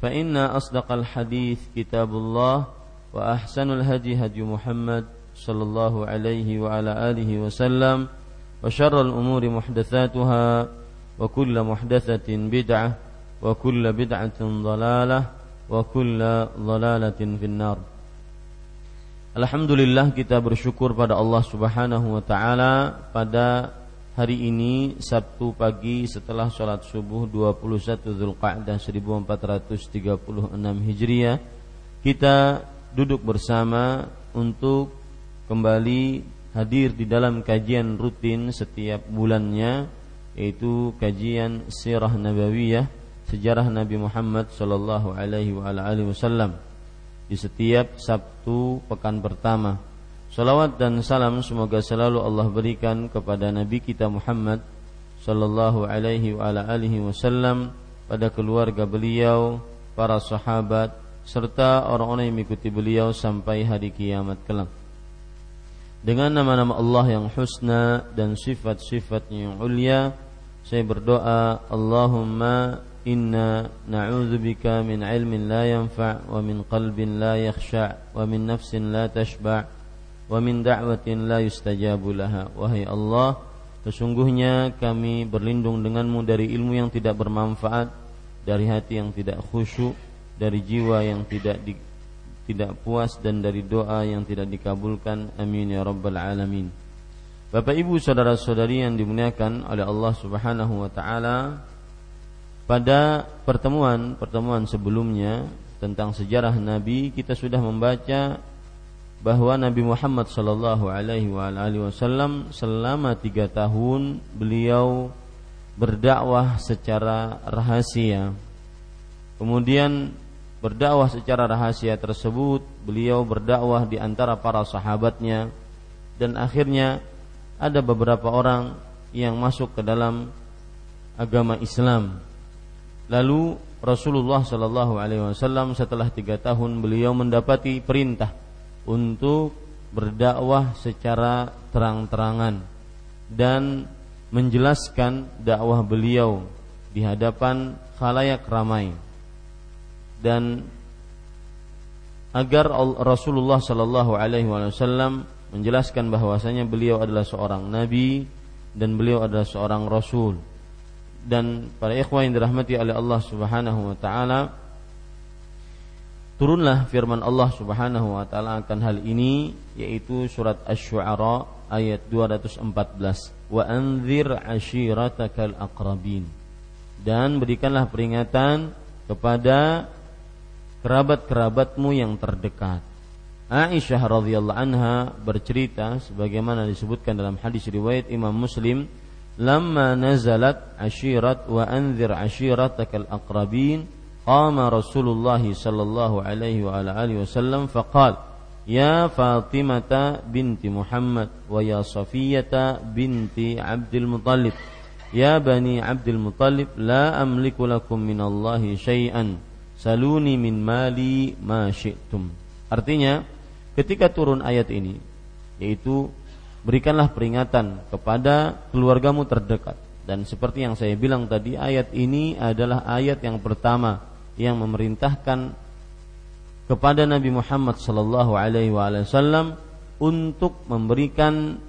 فإن أصدق الحديث كتاب الله وأحسن الهدي هدي محمد صلى الله عليه وعلى آله وسلم وشر الأمور محدثاتها وكل محدثة بدعة وكل بدعة ضلالة وكل ضلالة في النار. Alhamdulillah kita bersyukur pada Allah Subhanahu wa taala pada hari ini Sabtu pagi setelah sholat subuh 21 Zulqa'dah 1436 Hijriah kita duduk bersama untuk kembali hadir di dalam kajian rutin setiap bulannya yaitu kajian sirah nabawiyah sejarah Nabi Muhammad wasallam di setiap Sabtu pekan pertama Salawat dan salam semoga selalu Allah berikan kepada Nabi kita Muhammad sallallahu alaihi wa ala alihi wasallam pada keluarga beliau, para sahabat serta orang-orang yang mengikuti beliau sampai hari kiamat kelak. Dengan nama-nama Allah yang husna dan sifat-sifatnya yang ulia, saya berdoa, Allahumma inna na'udzubika min ilmin la yanfa' wa min qalbin la yakhsha' wa min nafsin la tashba' wa min da'watin la yustajabu laha. Wahai Allah sesungguhnya kami berlindung denganmu dari ilmu yang tidak bermanfaat dari hati yang tidak khusyuk dari jiwa yang tidak di, tidak puas dan dari doa yang tidak dikabulkan. Amin ya rabbal alamin. Bapak Ibu saudara-saudari yang dimuliakan oleh Allah Subhanahu wa taala pada pertemuan-pertemuan sebelumnya tentang sejarah Nabi kita sudah membaca bahwa Nabi Muhammad Shallallahu Alaihi Wasallam selama tiga tahun beliau berdakwah secara rahasia. Kemudian berdakwah secara rahasia tersebut beliau berdakwah di antara para sahabatnya dan akhirnya ada beberapa orang yang masuk ke dalam agama Islam. Lalu Rasulullah Shallallahu Alaihi Wasallam setelah tiga tahun beliau mendapati perintah untuk berdakwah secara terang-terangan dan menjelaskan dakwah beliau di hadapan khalayak ramai. Dan agar Rasulullah Shallallahu Alaihi Wasallam menjelaskan bahwasanya beliau adalah seorang nabi dan beliau adalah seorang rasul. Dan para ikhwan yang dirahmati oleh Allah Subhanahu wa taala turunlah firman Allah Subhanahu wa taala akan hal ini yaitu surat Asy-Syu'ara ayat 214 wa anzir ashiratakal aqrabin. Dan berikanlah peringatan kepada kerabat-kerabatmu yang terdekat. Aisyah radhiyallahu anha bercerita sebagaimana disebutkan dalam hadis riwayat Imam Muslim lamma nazalat ashirat wa anzir ashiratakal aqrabin قام رسول الله صلى الله عليه وعلى آله وسلم فقال يا فاطمة بنت محمد ويا صفية بنت عبد المطلب يا بني عبد المطلب لا أملك لكم من الله شيئا سلوني من mali ما syi'tum. Artinya, ketika turun ayat ini, yaitu berikanlah peringatan kepada keluargamu terdekat. Dan seperti yang saya bilang tadi, ayat ini adalah ayat yang pertama yang memerintahkan kepada Nabi Muhammad sallallahu alaihi wasallam untuk memberikan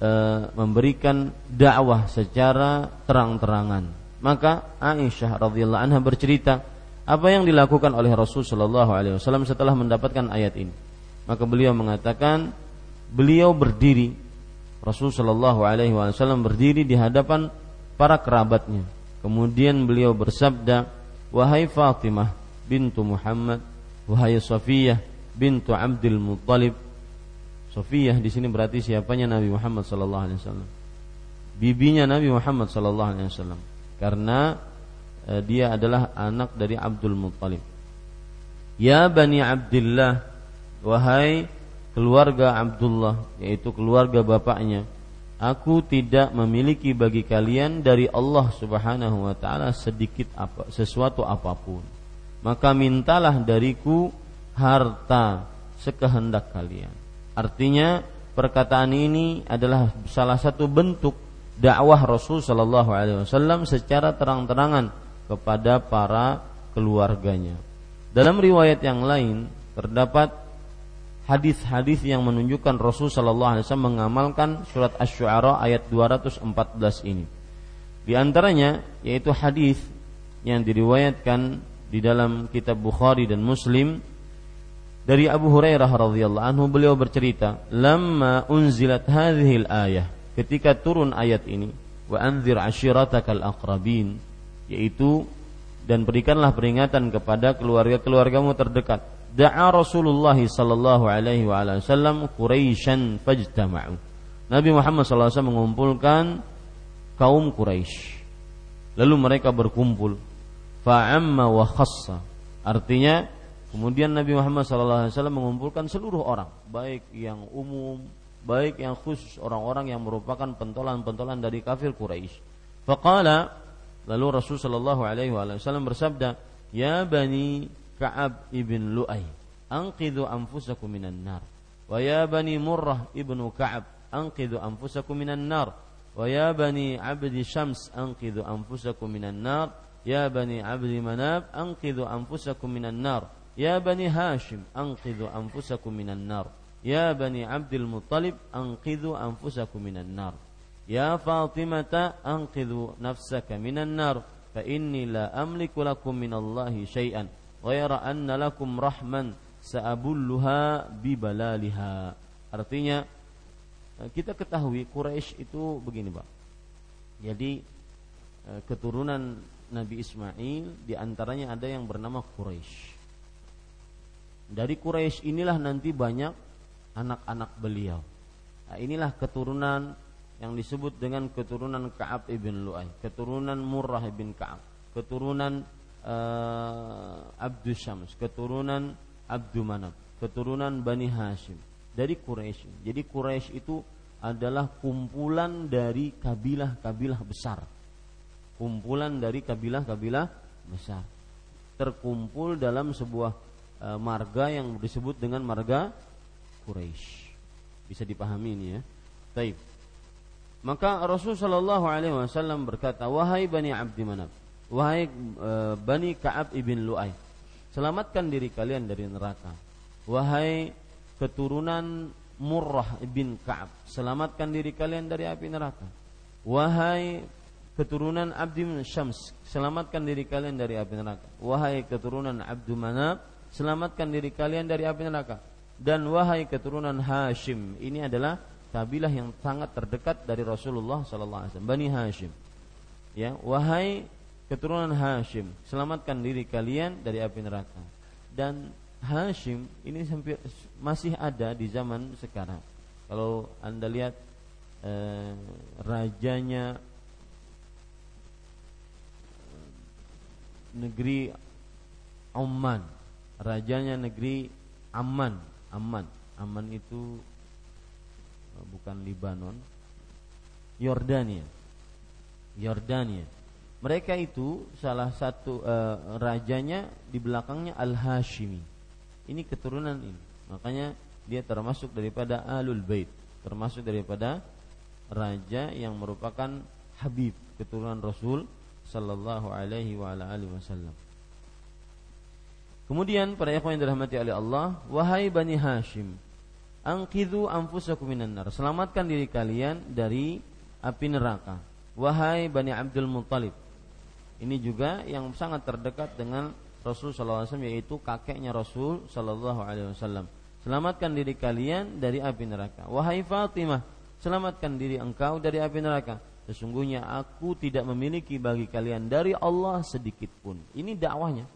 e, memberikan dakwah secara terang-terangan. Maka Aisyah radhiyallahu anha bercerita apa yang dilakukan oleh Rasul sallallahu alaihi wasallam setelah mendapatkan ayat ini. Maka beliau mengatakan beliau berdiri Rasul sallallahu alaihi wasallam berdiri di hadapan para kerabatnya. Kemudian beliau bersabda, "Wahai Fatimah bintu Muhammad, wahai Safiyah bintu Abdul Muttalib." Safiyah di sini berarti siapanya Nabi Muhammad sallallahu alaihi wasallam. Bibinya Nabi Muhammad sallallahu alaihi wasallam. Karena eh, dia adalah anak dari Abdul Muttalib. Ya Bani Abdullah, wahai keluarga Abdullah, yaitu keluarga bapaknya, aku tidak memiliki bagi kalian dari Allah Subhanahu wa taala sedikit apa sesuatu apa pun. Maka mintalah dariku harta sekehendak kalian. Artinya perkataan ini adalah salah satu bentuk dakwah Rasul Shallallahu Alaihi Wasallam secara terang-terangan kepada para keluarganya. Dalam riwayat yang lain terdapat hadis-hadis yang menunjukkan Rasul Shallallahu Alaihi Wasallam mengamalkan surat Asy-Syu'ara ayat 214 ini. Di antaranya yaitu hadis yang diriwayatkan di dalam kitab Bukhari dan Muslim dari Abu Hurairah radhiyallahu anhu beliau bercerita, "Lamma unzilat hadhil ayah" ketika turun ayat ini wa anzir ashiratakal aqrabin yaitu dan berikanlah peringatan kepada keluarga-keluargamu terdekat da'a Rasulullah sallallahu alaihi wasallam Quraisyan fajtama'u Nabi Muhammad sallallahu alaihi wasallam mengumpulkan kaum Quraisy lalu mereka berkumpul. Fa'amma wa khassa. Artinya kemudian Nabi Muhammad sallallahu alaihi wasallam mengumpulkan seluruh orang. Baik yang umum baik yang khusus orang-orang yang merupakan pentolan-pentolan dari kafir Quraisy. Faqala lalu Rasul sallallahu alaihi wasallam bersabda, "Ya bani Ka'ab ibn Lu'ay, anqidhu anfusakum minan nar. Wa ya bani Murrah ibnu Ka'ab, anqidhu anfusakum minan nar. Wa ya bani Abdi Syams, anqidhu anfusakum minan nar. Ya bani Abdi Manab, anqidhu anfusakum minan nar. Ya bani Hashim, anqidhu anfusakum minan nar." Ya Bani Abdul Muttalib Anqidhu anfusakum minan nar Ya Fatimata Anqidhu nafsaka minan nar Fa inni la amliku lakum minallahi syai'an Ghaira anna lakum rahman Sa'abulluha bibalaliha Artinya kita ketahui Quraisy itu begini Pak Jadi keturunan Nabi Ismail di antaranya ada yang bernama Quraisy. Dari Quraisy inilah nanti banyak anak-anak beliau. Nah, inilah keturunan yang disebut dengan keturunan Ka'ab ibn Lu'ay, keturunan Murrah ibn Ka'ab, keturunan uh, Abdus Syams, keturunan Abdu Manab, keturunan Bani Hashim dari Quraisy. Jadi Quraisy itu adalah kumpulan dari kabilah-kabilah besar. Kumpulan dari kabilah-kabilah besar. Terkumpul dalam sebuah uh, marga yang disebut dengan marga Quraisy. Bisa dipahami ini ya. Taib. Maka Rasul Shallallahu Alaihi Wasallam berkata, wahai bani Abdi Manaf, wahai e, bani Kaab ibn Lu'ay, selamatkan diri kalian dari neraka. Wahai keturunan Murrah ibn Kaab, selamatkan diri kalian dari api neraka. Wahai keturunan Abdi Syams, selamatkan diri kalian dari api neraka. Wahai keturunan Abdu Manaf, selamatkan diri kalian dari api neraka dan wahai keturunan Hashim ini adalah kabilah yang sangat terdekat dari Rasulullah sallallahu alaihi wasallam Bani Hashim ya wahai keturunan Hashim selamatkan diri kalian dari api neraka dan Hashim ini sampai masih ada di zaman sekarang kalau anda lihat eh, rajanya negeri Oman rajanya negeri Aman Aman. Aman itu eh, bukan Libanon, Yordania. Yordania. Mereka itu salah satu uh, rajanya di belakangnya Al Hashimi. Ini keturunan ini. Makanya dia termasuk daripada alul bait, termasuk daripada raja yang merupakan habib keturunan Rasul sallallahu alaihi wasallam. Kemudian para ikhwan yang dirahmati oleh Allah, wahai Bani Hashim, angkidhu anfusakum minan. Selamatkan diri kalian dari api neraka. Wahai Bani Abdul Muttalib. Ini juga yang sangat terdekat dengan Rasul wasallam yaitu kakeknya Rasul wasallam. Selamatkan diri kalian dari api neraka. Wahai Fatimah, selamatkan diri engkau dari api neraka. Sesungguhnya aku tidak memiliki bagi kalian dari Allah sedikit pun. Ini dakwahnya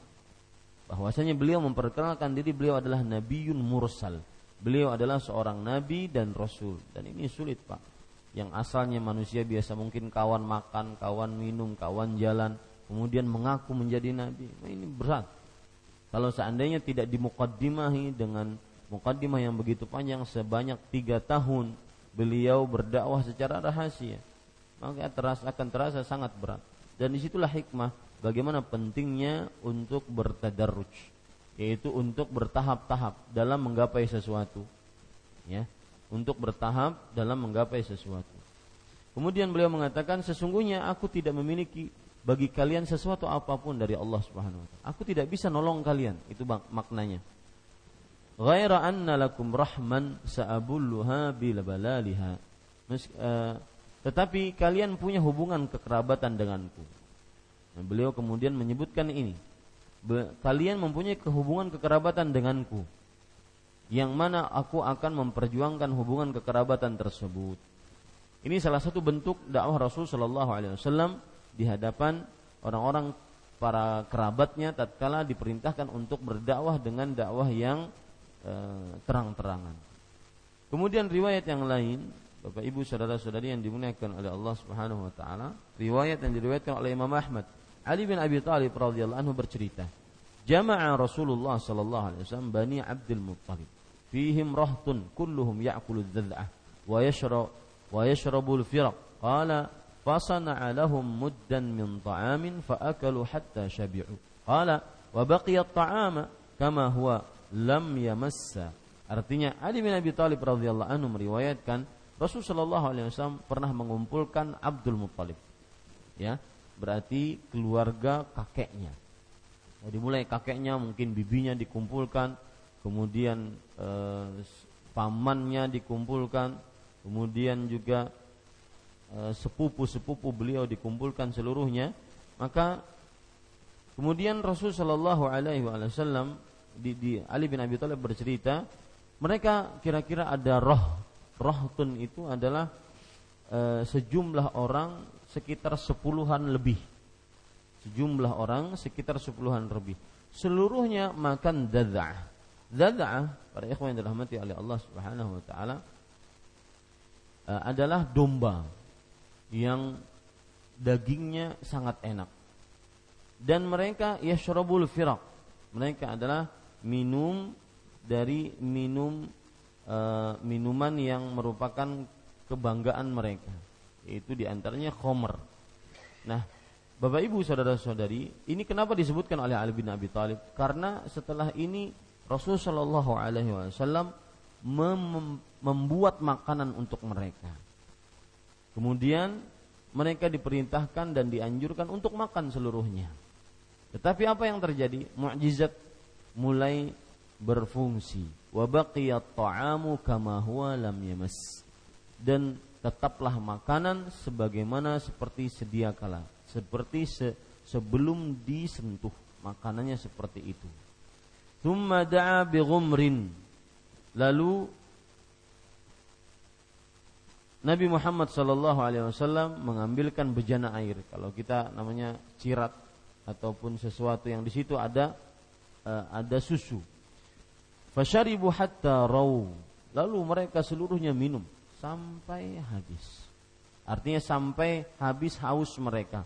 bahwasanya beliau memperkenalkan diri beliau adalah nabiun mursal. Beliau adalah seorang nabi dan rasul dan ini sulit, Pak. Yang asalnya manusia biasa mungkin kawan makan, kawan minum, kawan jalan, kemudian mengaku menjadi nabi. Nah, ini berat. Kalau seandainya tidak dimukaddimahi dengan mukaddimah yang begitu panjang sebanyak tiga tahun beliau berdakwah secara rahasia, maka terasa akan terasa sangat berat. Dan di situlah hikmah bagaimana pentingnya untuk bertadarruj yaitu untuk bertahap-tahap dalam menggapai sesuatu ya untuk bertahap dalam menggapai sesuatu kemudian beliau mengatakan sesungguhnya aku tidak memiliki bagi kalian sesuatu apa pun dari Allah Subhanahu wa taala aku tidak bisa nolong kalian itu maknanya ghaira anna lakum rahman sa'abulluha bil balaliha uh, tetapi kalian punya hubungan kekerabatan denganku Nah, beliau kemudian menyebutkan ini. Kalian mempunyai kehubungan kekerabatan denganku. Yang mana aku akan memperjuangkan hubungan kekerabatan tersebut. Ini salah satu bentuk dakwah Rasul Shallallahu Alaihi Wasallam di hadapan orang-orang para kerabatnya tatkala diperintahkan untuk berdakwah dengan dakwah yang e, terang-terangan. Kemudian riwayat yang lain Bapak Ibu saudara-saudari yang dimuliakan oleh Allah Subhanahu wa taala, riwayat yang diriwayatkan oleh Imam Ahmad Ali bin Abi Thalib radhiyallahu anhu bercerita, jama'a Rasulullah sallallahu alaihi wasallam Bani Abdul Muttalib fihim rahtun kulluhum ya'kulu dzad'ah wa yashrab wa yashrabu al-firaq qala lahum muddan min ta'amin faakalu hatta shabi'u qala wa baqiya at-ta'ama kama huwa lam yamassa artinya Ali bin Abi Thalib radhiyallahu anhu meriwayatkan Rasul sallallahu alaihi wasallam pernah mengumpulkan Abdul Muttalib. Ya berarti keluarga kakeknya. Jadi mulai kakeknya mungkin bibinya dikumpulkan, kemudian eh, pamannya dikumpulkan, kemudian juga sepupu-sepupu beliau dikumpulkan seluruhnya, maka kemudian Rasul Shallallahu Alaihi Wasallam di, di Ali bin Abi Thalib bercerita, mereka kira-kira ada roh, roh tun itu adalah e, sejumlah orang sekitar sepuluhan lebih. Sejumlah orang sekitar sepuluhan lebih. Seluruhnya makan dada'ah. Dada'ah, para ikhwan yang dirahmati oleh Allah Subhanahu wa taala eh, adalah domba yang dagingnya sangat enak. Dan mereka yashrabul firaq. Mereka adalah minum dari minum uh, minuman yang merupakan kebanggaan mereka itu di antaranya khomer. Nah, Bapak Ibu saudara-saudari, ini kenapa disebutkan oleh Ali bin Abi Thalib? Karena setelah ini Rasul Shallallahu Alaihi Wasallam mem membuat makanan untuk mereka. Kemudian mereka diperintahkan dan dianjurkan untuk makan seluruhnya. Tetapi apa yang terjadi? Mukjizat mulai berfungsi. Wa baqiyat ta'amu kama huwa lam yamas. Dan tetaplah makanan sebagaimana seperti sedia kala, seperti se sebelum disentuh makanannya seperti itu. Thumma da'a bighumrin. Lalu Nabi Muhammad sallallahu alaihi wasallam mengambilkan bejana air. Kalau kita namanya cirat ataupun sesuatu yang di situ ada uh, ada susu. Fasharibu hatta raw. Lalu mereka seluruhnya minum sampai habis. Artinya sampai habis haus mereka.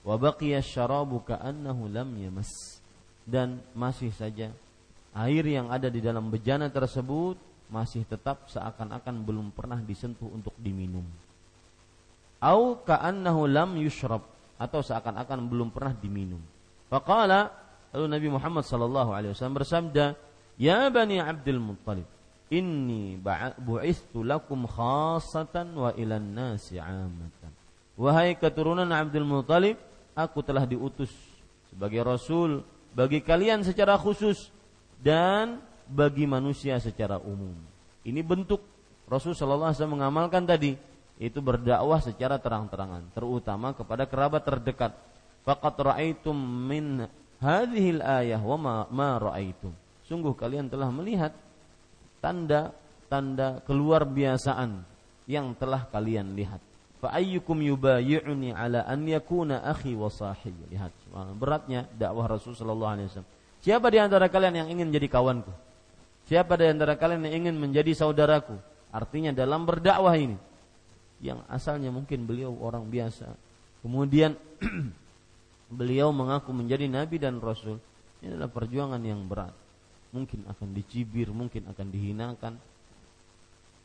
Wa baqiya syarabu ka'annahu yamas. Dan masih saja air yang ada di dalam bejana tersebut masih tetap seakan-akan belum pernah disentuh untuk diminum. Au ka'annahu lam yushrab atau seakan-akan belum pernah diminum. Faqala lalu Nabi Muhammad sallallahu alaihi wasallam bersabda, Ya Bani Abdul Muttalib, inni bu'istu lakum khasatan wa ilan nasi amatan. Wahai keturunan Abdul Muttalib, aku telah diutus sebagai rasul bagi kalian secara khusus dan bagi manusia secara umum. Ini bentuk Rasul Shallallahu Alaihi Wasallam mengamalkan tadi itu berdakwah secara terang-terangan, terutama kepada kerabat terdekat. Fakat ra'aitum min hadhil ayah wa ma, ma ra'aitum. Sungguh kalian telah melihat tanda-tanda keluar biasaan yang telah kalian lihat. Fa ayyukum yubayyi'uni ala an yakuna akhi wa. Lihat, beratnya dakwah Rasul sallallahu alaihi wasallam. Siapa di antara kalian yang ingin menjadi kawanku? Siapa di antara kalian yang ingin menjadi saudaraku? Artinya dalam berdakwah ini yang asalnya mungkin beliau orang biasa, kemudian beliau mengaku menjadi nabi dan rasul. Ini adalah perjuangan yang berat. Mungkin akan dicibir, mungkin akan dihinakan.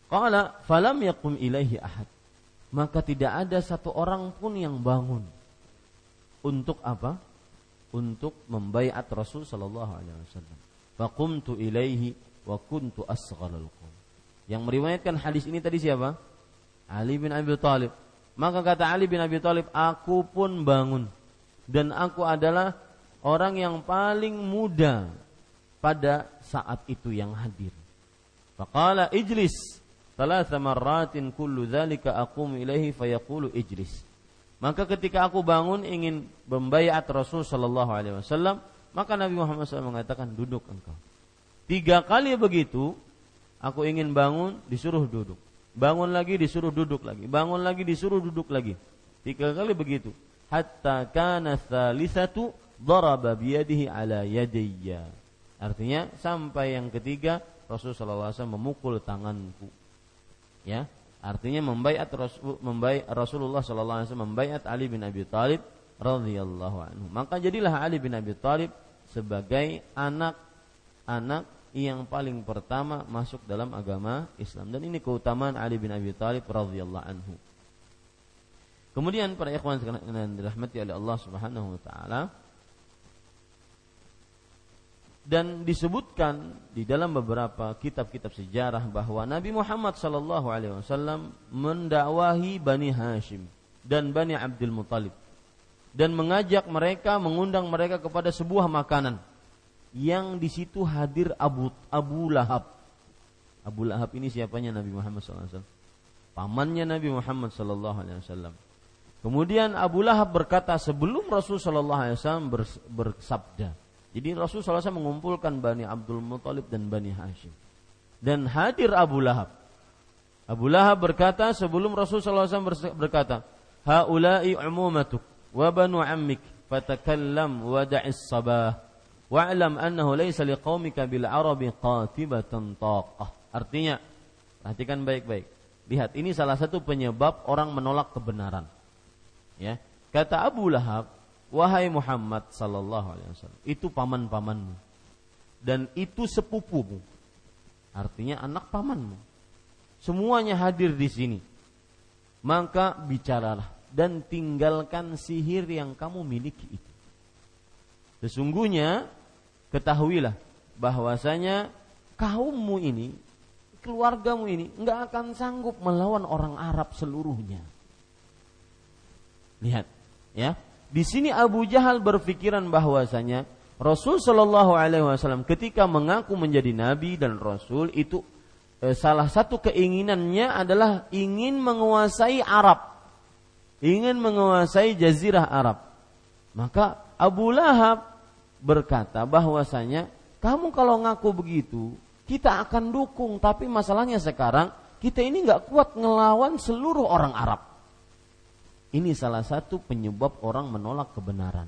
Qala falam yakum ilaihi ahad maka tidak ada satu orang pun yang bangun untuk apa? Untuk membaiat Rasul sallallahu alaihi wasallam. Faqumtu ilaihi wa kuntu asghalal qawm. Yang meriwayatkan hadis ini tadi siapa? Ali bin Abi Thalib. Maka kata Ali bin Abi Thalib, aku pun bangun dan aku adalah orang yang paling muda pada saat itu yang hadir. Faqala ijlis Thalatha marratin kullu dzalika aqumu ilaihi fayaqulu ijlis. Maka ketika aku bangun ingin membayat Rasul sallallahu alaihi wasallam, maka Nabi Muhammad SAW mengatakan duduk engkau. Tiga kali begitu, aku ingin bangun disuruh duduk. Bangun lagi disuruh duduk lagi. Bangun lagi disuruh duduk lagi. Tiga kali begitu. Hatta kana thalithatu daraba biyadihi ala yadayya. Artinya sampai yang ketiga Rasul sallallahu alaihi wasallam memukul tanganku ya artinya membaiat Rasul, membaiat Rasulullah wasallam membaiat Ali bin Abi Thalib radhiyallahu anhu maka jadilah Ali bin Abi Thalib sebagai anak-anak yang paling pertama masuk dalam agama Islam. Dan ini keutamaan Ali bin Abi Thalib radhiyallahu anhu. Kemudian para ikhwan sekalian dirahmati oleh Allah Subhanahu wa taala. Dan disebutkan di dalam beberapa kitab-kitab sejarah bahwa Nabi Muhammad sallallahu alaihi wasallam mendakwahi Bani Hashim dan Bani Abdul Muthalib dan mengajak mereka mengundang mereka kepada sebuah makanan yang di situ hadir Abu Abu Lahab. Abu Lahab ini siapanya Nabi Muhammad wasallam? Pamannya Nabi Muhammad wasallam. Kemudian Abu Lahab berkata sebelum Rasul sallallahu alaihi wasallam bersabda, jadi Rasulullah SAW mengumpulkan Bani Abdul Muthalib dan Bani Hashim. Dan hadir Abu Lahab. Abu Lahab berkata sebelum Rasulullah SAW berkata, Haulai umumatuk wa banu ammik fatakallam wa da'is sabah wa'lam annahu laysa liqaumika bil arabi qatibatan taqah. Artinya, perhatikan baik-baik. Lihat, ini salah satu penyebab orang menolak kebenaran. Ya. Kata Abu Lahab, Wahai Muhammad sallallahu alaihi wasallam, itu paman-pamanmu dan itu sepupumu. Artinya anak pamanmu. Semuanya hadir di sini. Maka bicaralah dan tinggalkan sihir yang kamu miliki itu. Sesungguhnya ketahuilah bahwasanya kaummu ini, keluargamu ini nggak akan sanggup melawan orang Arab seluruhnya. Lihat, ya di sini Abu Jahal berpikiran bahwasanya Rasul Shallallahu Alaihi Wasallam ketika mengaku menjadi nabi dan rasul itu eh, salah satu keinginannya adalah ingin menguasai Arab, ingin menguasai Jazirah Arab. Maka Abu Lahab berkata bahwasanya kamu kalau ngaku begitu kita akan dukung, tapi masalahnya sekarang kita ini nggak kuat ngelawan seluruh orang Arab. Ini salah satu penyebab orang menolak kebenaran,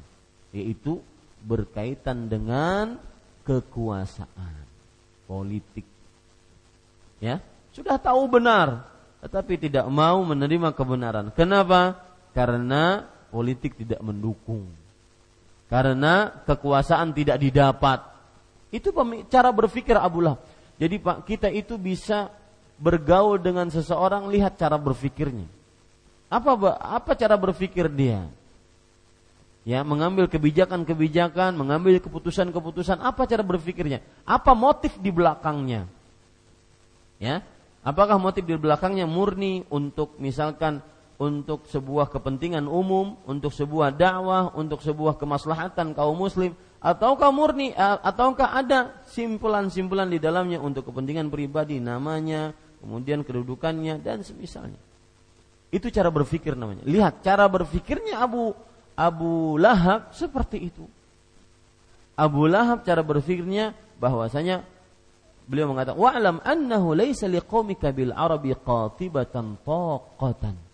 yaitu berkaitan dengan kekuasaan politik. Ya, sudah tahu benar, tetapi tidak mau menerima kebenaran. Kenapa? Karena politik tidak mendukung. Karena kekuasaan tidak didapat. Itu cara berpikir Abu Lahab. Jadi Pak, kita itu bisa bergaul dengan seseorang lihat cara berpikirnya apa apa cara berpikir dia? ya mengambil kebijakan-kebijakan, mengambil keputusan-keputusan, apa cara berpikirnya? Apa motif di belakangnya? Ya, apakah motif di belakangnya murni untuk misalkan untuk sebuah kepentingan umum, untuk sebuah dakwah, untuk sebuah kemaslahatan kaum muslim, ataukah murni ataukah ada simpulan-simpulan di dalamnya untuk kepentingan pribadi namanya, kemudian kedudukannya dan semisalnya. Itu cara berpikir namanya. Lihat cara berpikirnya Abu Abu Lahab seperti itu. Abu Lahab cara berpikirnya bahwasanya beliau mengatakan wa'lam annahu laisa liqaumika bil arabi qatibatan taqatan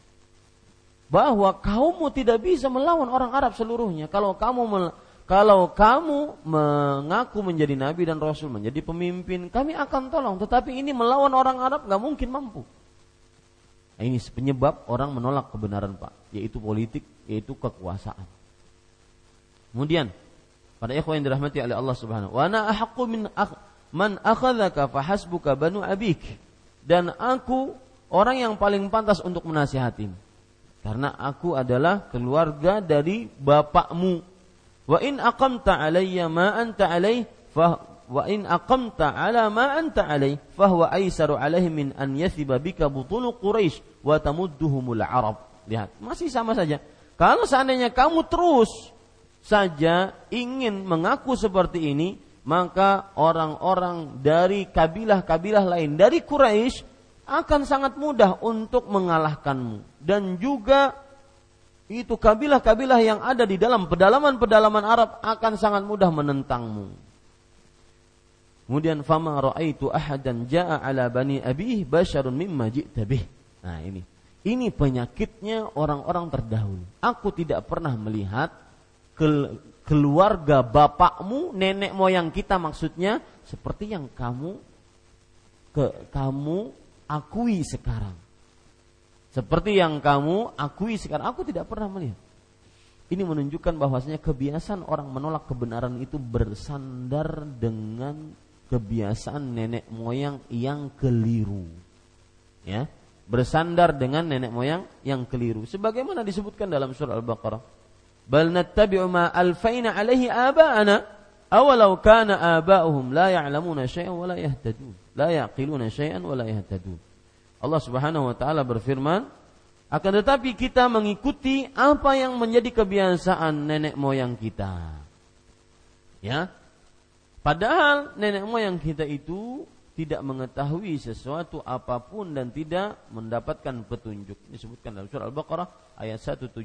bahwa kaummu tidak bisa melawan orang Arab seluruhnya. Kalau kamu kalau kamu mengaku menjadi nabi dan rasul, menjadi pemimpin, kami akan tolong. Tetapi ini melawan orang Arab nggak mungkin mampu. Nah, ini penyebab orang menolak kebenaran Pak, yaitu politik, yaitu kekuasaan. Kemudian pada ikhwan yang dirahmati oleh Allah Subhanahu wa ana ahaqqu min akh, man akhadzaka fahasbuka banu abik dan aku orang yang paling pantas untuk menasihatimu karena aku adalah keluarga dari bapakmu. Wa in aqamta alayya ma anta alayh fa wa in aqamta ala ma anta alayh huwa aisaru alaihi min an yathiba bika butunu Quraisy wa tamudduhumul Arab. Lihat, masih sama saja. Kalau seandainya kamu terus saja ingin mengaku seperti ini, maka orang-orang dari kabilah-kabilah lain dari Quraisy akan sangat mudah untuk mengalahkanmu dan juga itu kabilah-kabilah yang ada di dalam pedalaman-pedalaman Arab akan sangat mudah menentangmu. Kemudian fama raaitu ahadan jaa ala bani abih basyarun mimma ji'ta bih. Nah, ini. Ini penyakitnya orang-orang terdahulu. Aku tidak pernah melihat keluarga bapakmu, nenek moyang kita maksudnya seperti yang kamu ke kamu akui sekarang. Seperti yang kamu akui sekarang. Aku tidak pernah melihat. Ini menunjukkan bahwasanya kebiasaan orang menolak kebenaran itu bersandar dengan kebiasaan nenek moyang yang keliru. Ya, bersandar dengan nenek moyang yang keliru. Sebagaimana disebutkan dalam surah Al-Baqarah. Bal nattabi'u ma alfaina alaihi aba'ana awalau kana aba'uhum la ya'lamuna syai'an wa la yahtadun la yaqiluna syai'an wa la yahtadun. Allah Subhanahu wa taala berfirman, akan tetapi kita mengikuti apa yang menjadi kebiasaan nenek moyang kita. Ya. Padahal nenek moyang kita itu tidak mengetahui sesuatu apa pun dan tidak mendapatkan petunjuk. Disebutkan dalam surah Al-Baqarah ayat 170.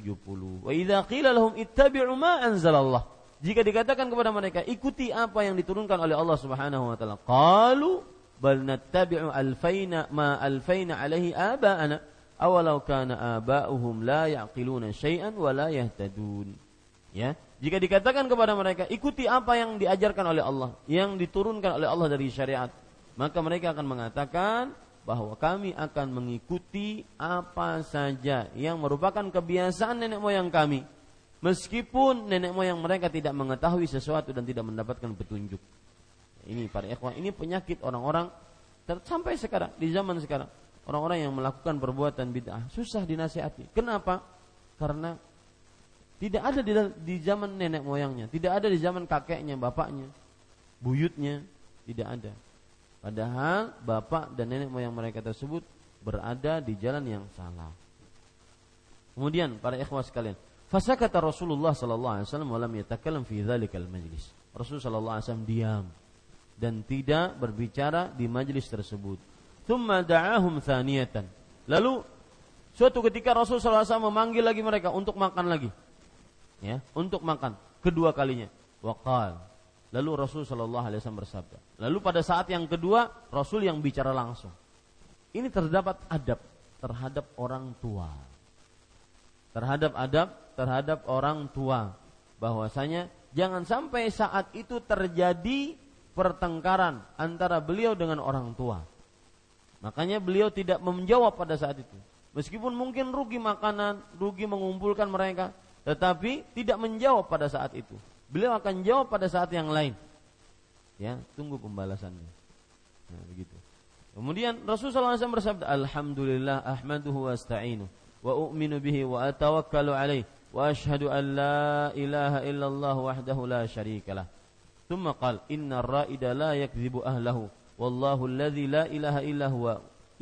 Wa idza qila lahum ittabi'u ma anzalallah. Jika dikatakan kepada mereka ikuti apa yang diturunkan oleh Allah Subhanahu wa taala, qalu bal nattabi'u alfaina ma alfaina alaihi aba'ana. Awalau kana aba'uhum la yaqiluna syai'an wa la yahtadun. Ya. Jika dikatakan kepada mereka ikuti apa yang diajarkan oleh Allah yang diturunkan oleh Allah dari syariat. Maka mereka akan mengatakan bahwa kami akan mengikuti apa saja yang merupakan kebiasaan nenek moyang kami. Meskipun nenek moyang mereka tidak mengetahui sesuatu dan tidak mendapatkan petunjuk ini para ikhwan, ini penyakit orang-orang sampai sekarang di zaman sekarang. Orang-orang yang melakukan perbuatan bid'ah susah dinasihati. Kenapa? Karena tidak ada di, di zaman nenek moyangnya, tidak ada di zaman kakeknya, bapaknya, buyutnya, tidak ada. Padahal bapak dan nenek moyang mereka tersebut berada di jalan yang salah. Kemudian para ikhwah sekalian, fasakata Rasulullah sallallahu alaihi wasallam walam yatakallam fi dzalikal majlis. Rasul sallallahu alaihi wasallam diam dan tidak berbicara di majelis tersebut. Thumma da'ahum thaniyatan. Lalu suatu ketika Rasul SAW memanggil lagi mereka untuk makan lagi. Ya, untuk makan kedua kalinya. Waqal. Lalu Rasul Shallallahu Alaihi Wasallam bersabda. Lalu pada saat yang kedua Rasul yang bicara langsung. Ini terdapat adab terhadap orang tua. Terhadap adab terhadap orang tua. Bahwasanya jangan sampai saat itu terjadi pertengkaran antara beliau dengan orang tua. Makanya beliau tidak menjawab pada saat itu. Meskipun mungkin rugi makanan, rugi mengumpulkan mereka, tetapi tidak menjawab pada saat itu. Beliau akan jawab pada saat yang lain. Ya, tunggu pembalasannya. Nah, begitu. Kemudian Rasulullah SAW bersabda, Alhamdulillah ahmaduhu wa asta'inu wa u'minu bihi wa atawakkalu alaih wa ashhadu an la ilaha illallah wahdahu la syarikalah ثم قال إن الرائد لا يكذب أهله والله الذي لا إله إلا هو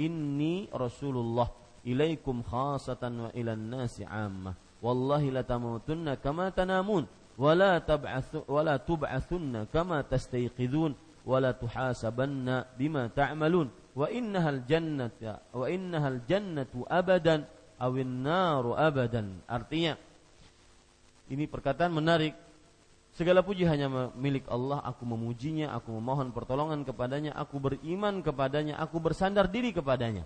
إني رسول الله إليكم خاصة وإلى الناس عامة والله لتموتن كما تنامون ولا تبعث ولا تبعثن كما تستيقظون ولا تحاسبن بما تعملون وإنها الجنة وإنها الجنة أبدا أو النار أبدا artinya ini perkataan menarik Segala puji hanya milik Allah, aku memujinya, aku memohon pertolongan kepadanya, aku beriman kepadanya, aku bersandar diri kepadanya.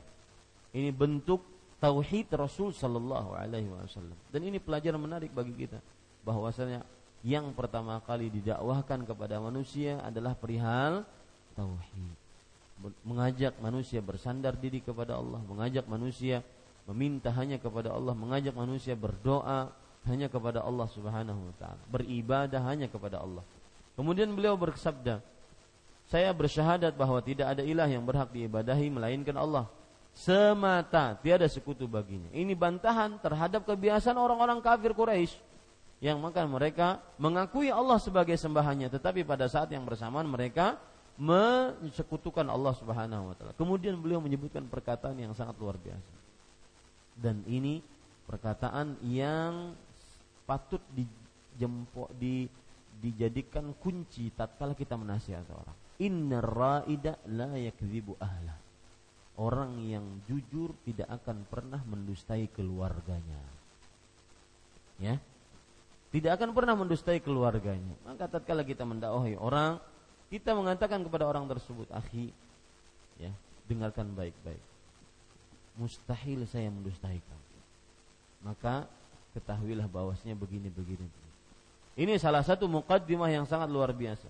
Ini bentuk tauhid Rasul sallallahu alaihi wasallam. Dan ini pelajaran menarik bagi kita bahwasanya yang pertama kali didakwahkan kepada manusia adalah perihal tauhid. Mengajak manusia bersandar diri kepada Allah, mengajak manusia meminta hanya kepada Allah, mengajak manusia berdoa, hanya kepada Allah Subhanahu wa taala, beribadah hanya kepada Allah. Kemudian beliau bersabda, saya bersyahadat bahwa tidak ada ilah yang berhak diibadahi melainkan Allah. Semata tiada sekutu baginya. Ini bantahan terhadap kebiasaan orang-orang kafir Quraisy yang maka mereka mengakui Allah sebagai sembahannya, tetapi pada saat yang bersamaan mereka mensekutukan Allah Subhanahu wa taala. Kemudian beliau menyebutkan perkataan yang sangat luar biasa. Dan ini perkataan yang patut dijempok di dijadikan kunci tatkala kita menasihati orang. Inna raida la yakdzibu ahla. Orang yang jujur tidak akan pernah mendustai keluarganya. Ya. Tidak akan pernah mendustai keluarganya. Maka tatkala kita mendakwahi orang, kita mengatakan kepada orang tersebut, "Akhi, ya, dengarkan baik-baik. Mustahil saya mendustai kamu." Maka ketahuilah bahwasanya begini begini. Ini salah satu mukaddimah yang sangat luar biasa.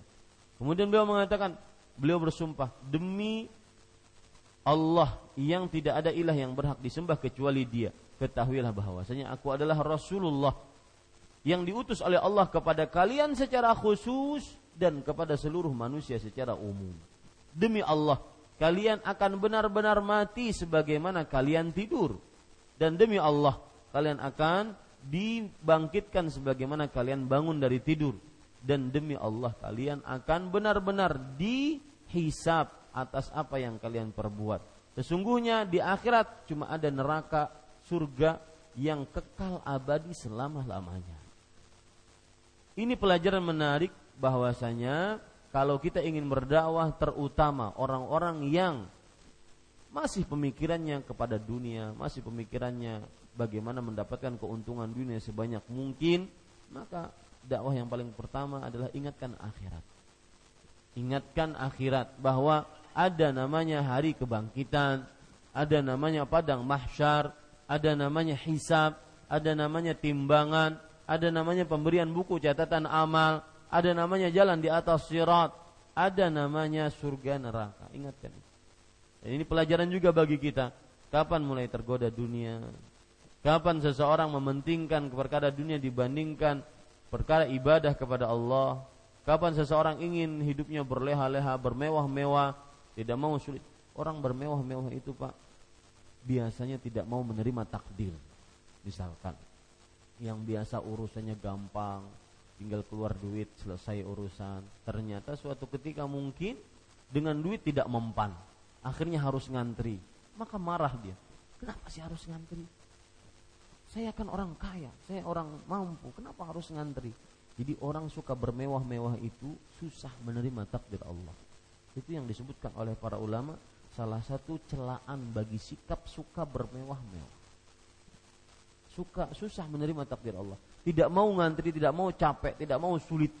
Kemudian beliau mengatakan, beliau bersumpah demi Allah yang tidak ada ilah yang berhak disembah kecuali Dia. Ketahuilah bahwasanya aku adalah Rasulullah yang diutus oleh Allah kepada kalian secara khusus dan kepada seluruh manusia secara umum. Demi Allah, kalian akan benar-benar mati sebagaimana kalian tidur. Dan demi Allah, kalian akan dibangkitkan sebagaimana kalian bangun dari tidur dan demi Allah kalian akan benar-benar dihisap atas apa yang kalian perbuat. Sesungguhnya di akhirat cuma ada neraka, surga yang kekal abadi selama-lamanya. Ini pelajaran menarik bahwasanya kalau kita ingin berdakwah terutama orang-orang yang masih pemikirannya kepada dunia, masih pemikirannya bagaimana mendapatkan keuntungan dunia sebanyak mungkin, maka dakwah yang paling pertama adalah ingatkan akhirat. Ingatkan akhirat bahwa ada namanya hari kebangkitan, ada namanya padang mahsyar, ada namanya hisab, ada namanya timbangan, ada namanya pemberian buku catatan amal, ada namanya jalan di atas sirat, ada namanya surga neraka. Ingatkan ini pelajaran juga bagi kita. Kapan mulai tergoda dunia? Kapan seseorang mementingkan perkara dunia dibandingkan perkara ibadah kepada Allah? Kapan seseorang ingin hidupnya berleha-leha, bermewah-mewah, tidak mau sulit. Orang bermewah-mewah itu Pak biasanya tidak mau menerima takdir. Misalkan yang biasa urusannya gampang, tinggal keluar duit selesai urusan. Ternyata suatu ketika mungkin dengan duit tidak mempan akhirnya harus ngantri. Maka marah dia. Kenapa sih harus ngantri? Saya kan orang kaya, saya orang mampu, kenapa harus ngantri? Jadi orang suka bermewah-mewah itu susah menerima takdir Allah. Itu yang disebutkan oleh para ulama salah satu celaan bagi sikap suka bermewah-mewah. Suka susah menerima takdir Allah. Tidak mau ngantri, tidak mau capek, tidak mau sulit.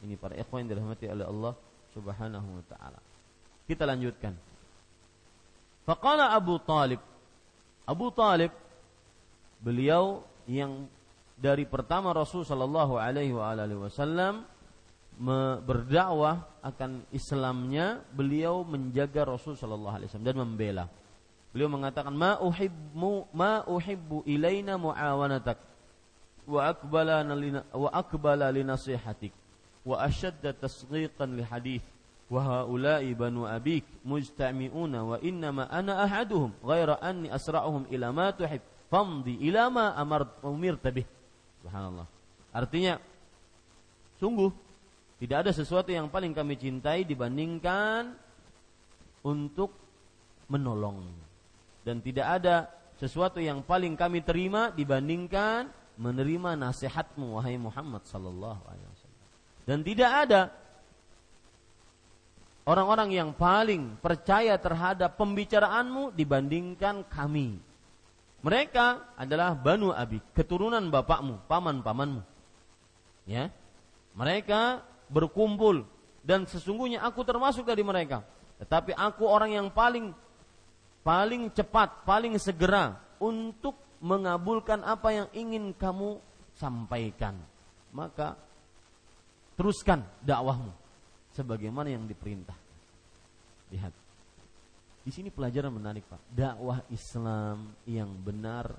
Ini para ikhwan yang dirahmati oleh Allah Subhanahu wa taala. Kita lanjutkan. Faqala Abu Talib. Abu Talib beliau yang dari pertama Rasul Shallallahu Alaihi Wasallam berdakwah akan Islamnya, beliau menjaga Rasul Shallallahu Alaihi Wasallam dan membela. Beliau mengatakan ma uhibbu ma uhibbu ilaina muawanatak wa akbala lina, wa akbala linasihatik wa ashadda tasghiqan li hadith wa haula'i banu abik mujtami'una wa innama ana ahaduhum ghaira anni asra'uhum ila ma tuhib famdi ilama amar umir tabih. Subhanallah. Artinya sungguh tidak ada sesuatu yang paling kami cintai dibandingkan untuk menolong. Dan tidak ada sesuatu yang paling kami terima dibandingkan menerima nasihatmu wahai Muhammad sallallahu alaihi wasallam. Dan tidak ada orang-orang yang paling percaya terhadap pembicaraanmu dibandingkan kami. Mereka adalah Banu Abi, keturunan bapakmu, paman-pamanmu. Ya. Mereka berkumpul dan sesungguhnya aku termasuk dari mereka. Tetapi aku orang yang paling paling cepat, paling segera untuk mengabulkan apa yang ingin kamu sampaikan. Maka teruskan dakwahmu sebagaimana yang diperintah. Lihat. Di sini pelajaran menarik, Pak. Dakwah Islam yang benar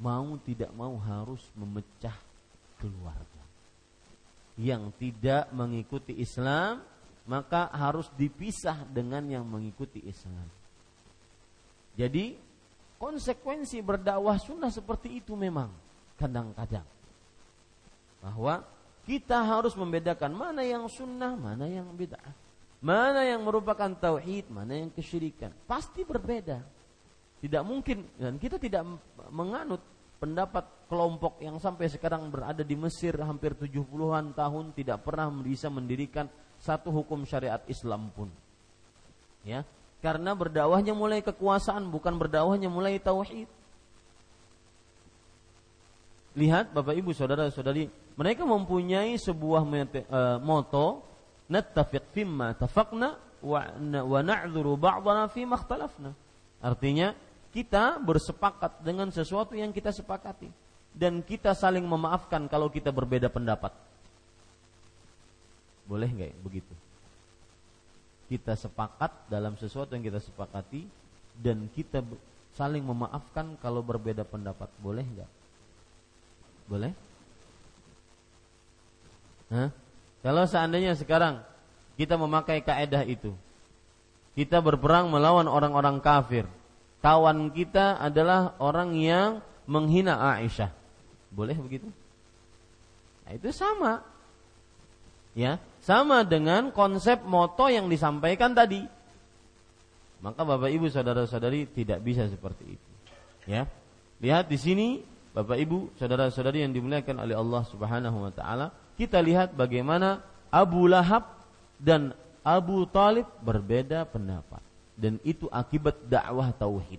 mau tidak mau harus memecah keluarga yang tidak mengikuti Islam maka harus dipisah dengan yang mengikuti Islam. Jadi konsekuensi berdakwah sunnah seperti itu memang kadang-kadang bahwa kita harus membedakan mana yang sunnah, mana yang bid'ah, mana yang merupakan tauhid, mana yang kesyirikan. Pasti berbeda. Tidak mungkin dan kita tidak menganut pendapat kelompok yang sampai sekarang berada di Mesir hampir 70-an tahun tidak pernah bisa mendirikan satu hukum syariat Islam pun. Ya, karena berdakwahnya mulai kekuasaan bukan berdakwahnya mulai tauhid. Lihat Bapak Ibu saudara-saudari, mereka mempunyai sebuah uh, moto nattafiq fimma tafaqna wa na'dzuru ba'dana fi ikhtalafna. Artinya kita bersepakat dengan sesuatu yang kita sepakati dan kita saling memaafkan kalau kita berbeda pendapat. Boleh nggak ya begitu? Kita sepakat dalam sesuatu yang kita sepakati dan kita saling memaafkan kalau berbeda pendapat. Boleh nggak? Boleh? Hah? Kalau seandainya sekarang kita memakai kaedah itu, kita berperang melawan orang-orang kafir, kawan kita adalah orang yang menghina Aisyah. Boleh begitu? Nah, itu sama. Ya, sama dengan konsep moto yang disampaikan tadi. Maka Bapak Ibu saudara-saudari tidak bisa seperti itu. Ya. Lihat di sini Bapak Ibu saudara-saudari yang dimuliakan oleh Allah Subhanahu wa taala, kita lihat bagaimana Abu Lahab dan Abu Talib berbeda pendapat. Dan itu akibat dakwah tauhid.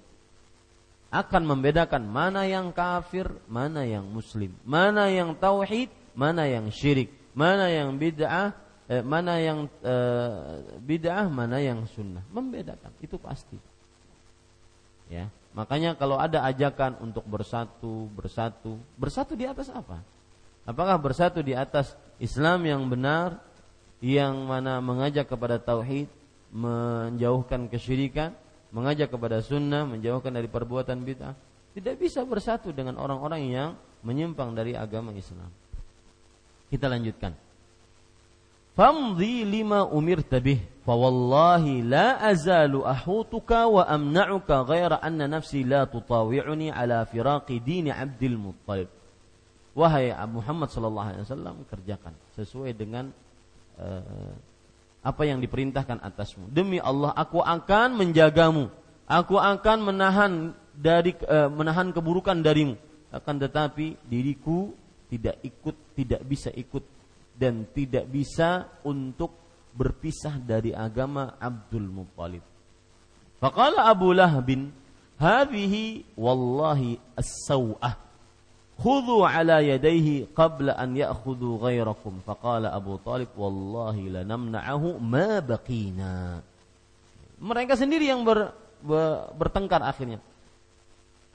Akan membedakan mana yang kafir, mana yang muslim, mana yang tauhid, mana yang syirik, mana yang bid'ah, eh, mana yang eh, bid'ah, mana yang sunnah. Membedakan. Itu pasti. Ya, makanya kalau ada ajakan untuk bersatu, bersatu, bersatu di atas apa? Apakah bersatu di atas Islam yang benar, yang mana mengajak kepada tauhid, menjauhkan kesyirikan, mengajak kepada sunnah, menjauhkan dari perbuatan bid'ah, tidak bisa bersatu dengan orang-orang yang menyimpang dari agama Islam. Kita lanjutkan. Famdi lima umir tabih, fawallahi la azalu ahutuka wa amna'uka ghaira anna nafsi la tutawi'uni ala firaqi dini Abdul Muttalib. Wahai Muhammad sallallahu alaihi wasallam kerjakan sesuai dengan uh, apa yang diperintahkan atasmu. Demi Allah, aku akan menjagamu. Aku akan menahan dari uh, menahan keburukan darimu. Akan tetapi diriku tidak ikut, tidak bisa ikut dan tidak bisa untuk berpisah dari agama Abdul Muttalib. Faqala Abu Lahbin, "Hadhihi wallahi as-saw'ah." Khudhu ala yadayhi qabla an ya'khudhu ghairakum faqala Abu Talib wallahi lanamna'ahu ma baqina. Mereka sendiri yang ber, ber, bertengkar akhirnya.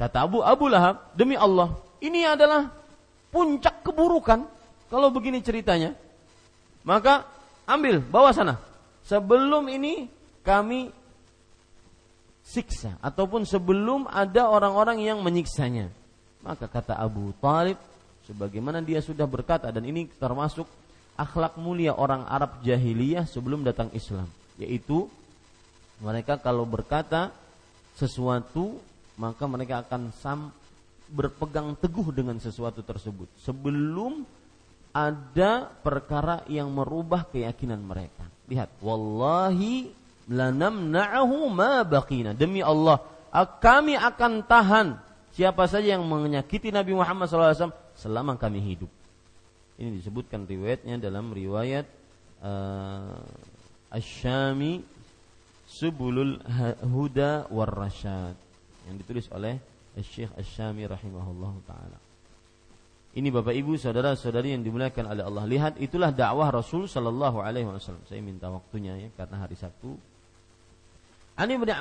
Kata Abu Abu Lahab demi Allah ini adalah puncak keburukan. Kalau begini ceritanya maka ambil bawa sana. Sebelum ini kami siksa ataupun sebelum ada orang-orang yang menyiksanya maka kata Abu Talib, sebagaimana dia sudah berkata dan ini termasuk akhlak mulia orang Arab jahiliyah sebelum datang Islam, yaitu mereka kalau berkata sesuatu maka mereka akan sam berpegang teguh dengan sesuatu tersebut sebelum ada perkara yang merubah keyakinan mereka. Lihat, wallahi lanamna'ahu ma baqina. Demi Allah, kami akan tahan siapa saja yang menyakiti Nabi Muhammad SAW selama kami hidup. Ini disebutkan riwayatnya dalam riwayat uh, Asy-Syami Subulul Huda war Rasyad yang ditulis oleh Syekh Asy-Syami rahimahullahu taala. Ini Bapak Ibu, saudara-saudari yang dimuliakan oleh Allah. Lihat itulah dakwah Rasul sallallahu alaihi wasallam. Saya minta waktunya ya karena hari Sabtu.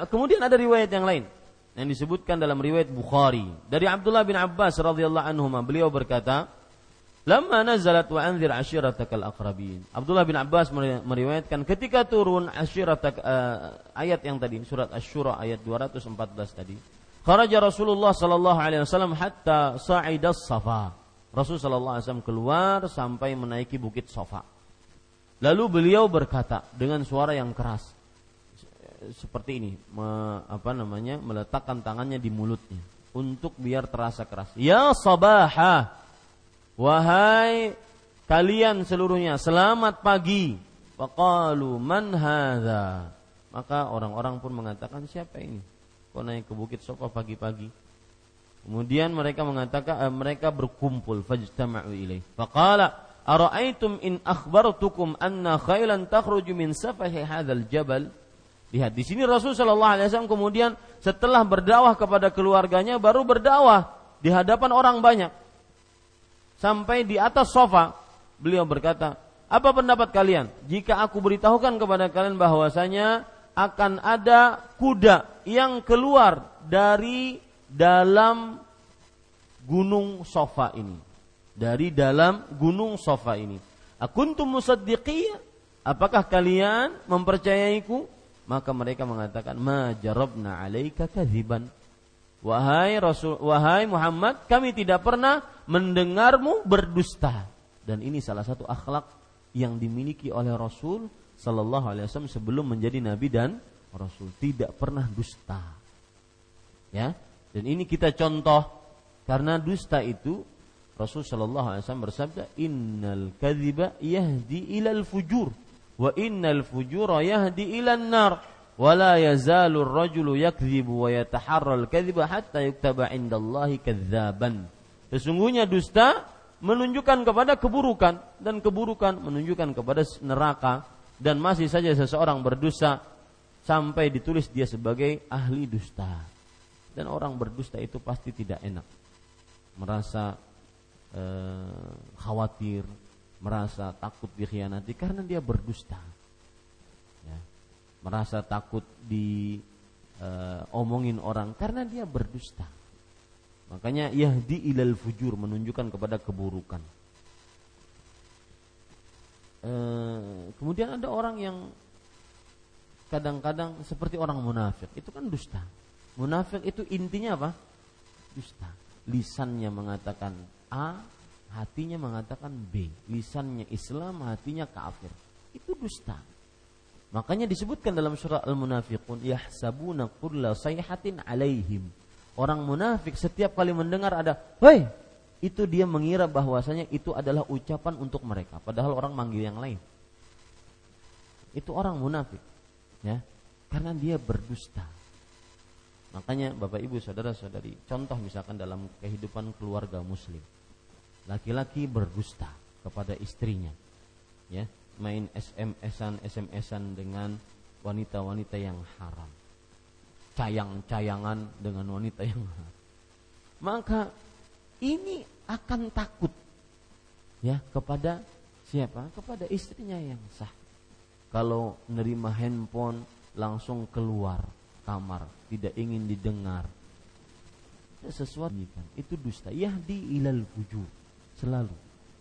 Kemudian ada riwayat yang lain yang disebutkan dalam riwayat Bukhari dari Abdullah bin Abbas radhiyallahu anhu beliau berkata Lama nazalat wa anzir ashiratakal aqrabin. Abdullah bin Abbas meriwayatkan ketika turun ashiratak uh, ayat yang tadi surat Asy-Syura ayat 214 tadi. Kharaja Rasulullah sallallahu alaihi wasallam hatta sa'ida Safa. Rasul sallallahu alaihi wasallam keluar sampai menaiki bukit Safa. Lalu beliau berkata dengan suara yang keras seperti ini, me, apa namanya? meletakkan tangannya di mulutnya untuk biar terasa keras. Ya sabaha Wahai kalian seluruhnya, selamat pagi. Faqalu man hadza? Maka orang-orang pun mengatakan siapa ini? Kok naik ke bukit Sofa pagi-pagi? Kemudian mereka mengatakan eh, mereka berkumpul fajtama'u ilaih. Faqala ara'aitum in akhbartukum anna khailan takhruju min safahi hadzal jabal? Lihat di sini Rasul Shallallahu Alaihi Wasallam kemudian setelah berdakwah kepada keluarganya baru berdakwah di hadapan orang banyak. Sampai di atas sofa beliau berkata apa pendapat kalian? Jika aku beritahukan kepada kalian bahwasanya akan ada kuda yang keluar dari dalam gunung sofa ini. Dari dalam gunung sofa ini. Akuntum musaddiqiyah apakah kalian mempercayaiku maka mereka mengatakan ma jarabna alaika kadziban. Wahai Rasul, wahai Muhammad, kami tidak pernah mendengarmu berdusta. Dan ini salah satu akhlak yang dimiliki oleh Rasul Sallallahu Alaihi Wasallam sebelum menjadi Nabi dan Rasul. Tidak pernah dusta. Ya, dan ini kita contoh. Karena dusta itu Rasul Shallallahu Alaihi Wasallam bersabda, Innal kadhiba yahdi ilal fujur, wa innal fujura yahdi ilal nar wala yazalu ar-rajulu yakdzibu wa yataharra al-kadhiba hatta yuktaba indallahi kadzaban. Sesungguhnya dusta menunjukkan kepada keburukan dan keburukan menunjukkan kepada neraka dan masih saja seseorang berdosa sampai ditulis dia sebagai ahli dusta. Dan orang berdusta itu pasti tidak enak. Merasa eh, khawatir, merasa takut dikhianati karena dia berdusta merasa takut di uh, omongin orang karena dia berdusta. Makanya yahdi ilal fujur menunjukkan kepada keburukan. Uh, kemudian ada orang yang kadang-kadang seperti orang munafik, itu kan dusta. Munafik itu intinya apa? Dusta. Lisannya mengatakan A, hatinya mengatakan B. Lisannya Islam, hatinya kafir. Itu dusta. Makanya disebutkan dalam surah Al-Munafiqun yahsabuna kulla sayhatin alaihim. Orang munafik setiap kali mendengar ada, "Hei!" Itu dia mengira bahwasanya itu adalah ucapan untuk mereka, padahal orang manggil yang lain. Itu orang munafik. Ya. Karena dia berdusta. Makanya Bapak Ibu Saudara-saudari, contoh misalkan dalam kehidupan keluarga muslim. Laki-laki berdusta kepada istrinya. Ya, main SMS-an SMS-an dengan wanita-wanita yang haram. Cayang-cayangan dengan wanita yang haram. Maka ini akan takut ya kepada siapa? Kepada istrinya yang sah. Kalau nerima handphone langsung keluar kamar, tidak ingin didengar. Sesuatu itu dusta. Yahdi ilal fujur selalu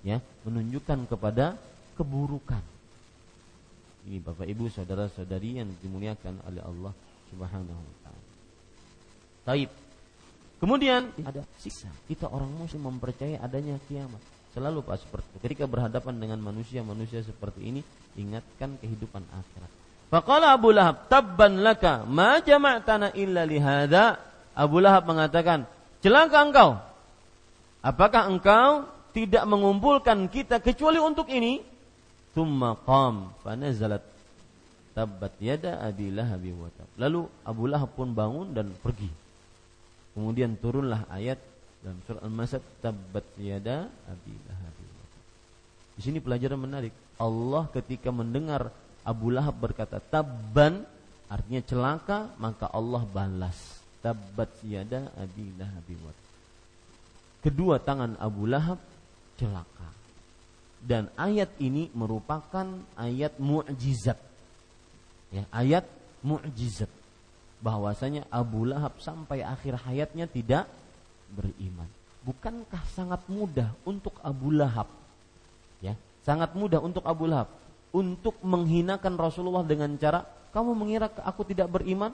ya menunjukkan kepada keburukan. Ini Bapak Ibu saudara-saudari yang dimuliakan oleh Allah Subhanahu wa taala. Taib. Kemudian ada siksa. Kita orang muslim mempercayai adanya kiamat. Selalu Pak seperti. Ketika berhadapan dengan manusia-manusia seperti ini, ingatkan kehidupan akhirat. Faqala Abu Lahab, "Tabban laka ma jama'tana illa lihada." Abu Lahab mengatakan, "Celaka engkau. Apakah engkau tidak mengumpulkan kita kecuali untuk ini? Thumma qam fanazalat tabbat yada Abi Lahab wa Lalu Abu Lahab pun bangun dan pergi. Kemudian turunlah ayat dalam surah Al-Masad tabbat yada Abi Lahab wa Di sini pelajaran menarik. Allah ketika mendengar Abu Lahab berkata tabban artinya celaka, maka Allah balas tabbat yada Abi Lahab wa Kedua tangan Abu Lahab celaka. Dan ayat ini merupakan ayat mukjizat. Ya, ayat mukjizat bahwasanya Abu Lahab sampai akhir hayatnya tidak beriman. Bukankah sangat mudah untuk Abu Lahab? Ya, sangat mudah untuk Abu Lahab untuk menghinakan Rasulullah dengan cara kamu mengira aku tidak beriman?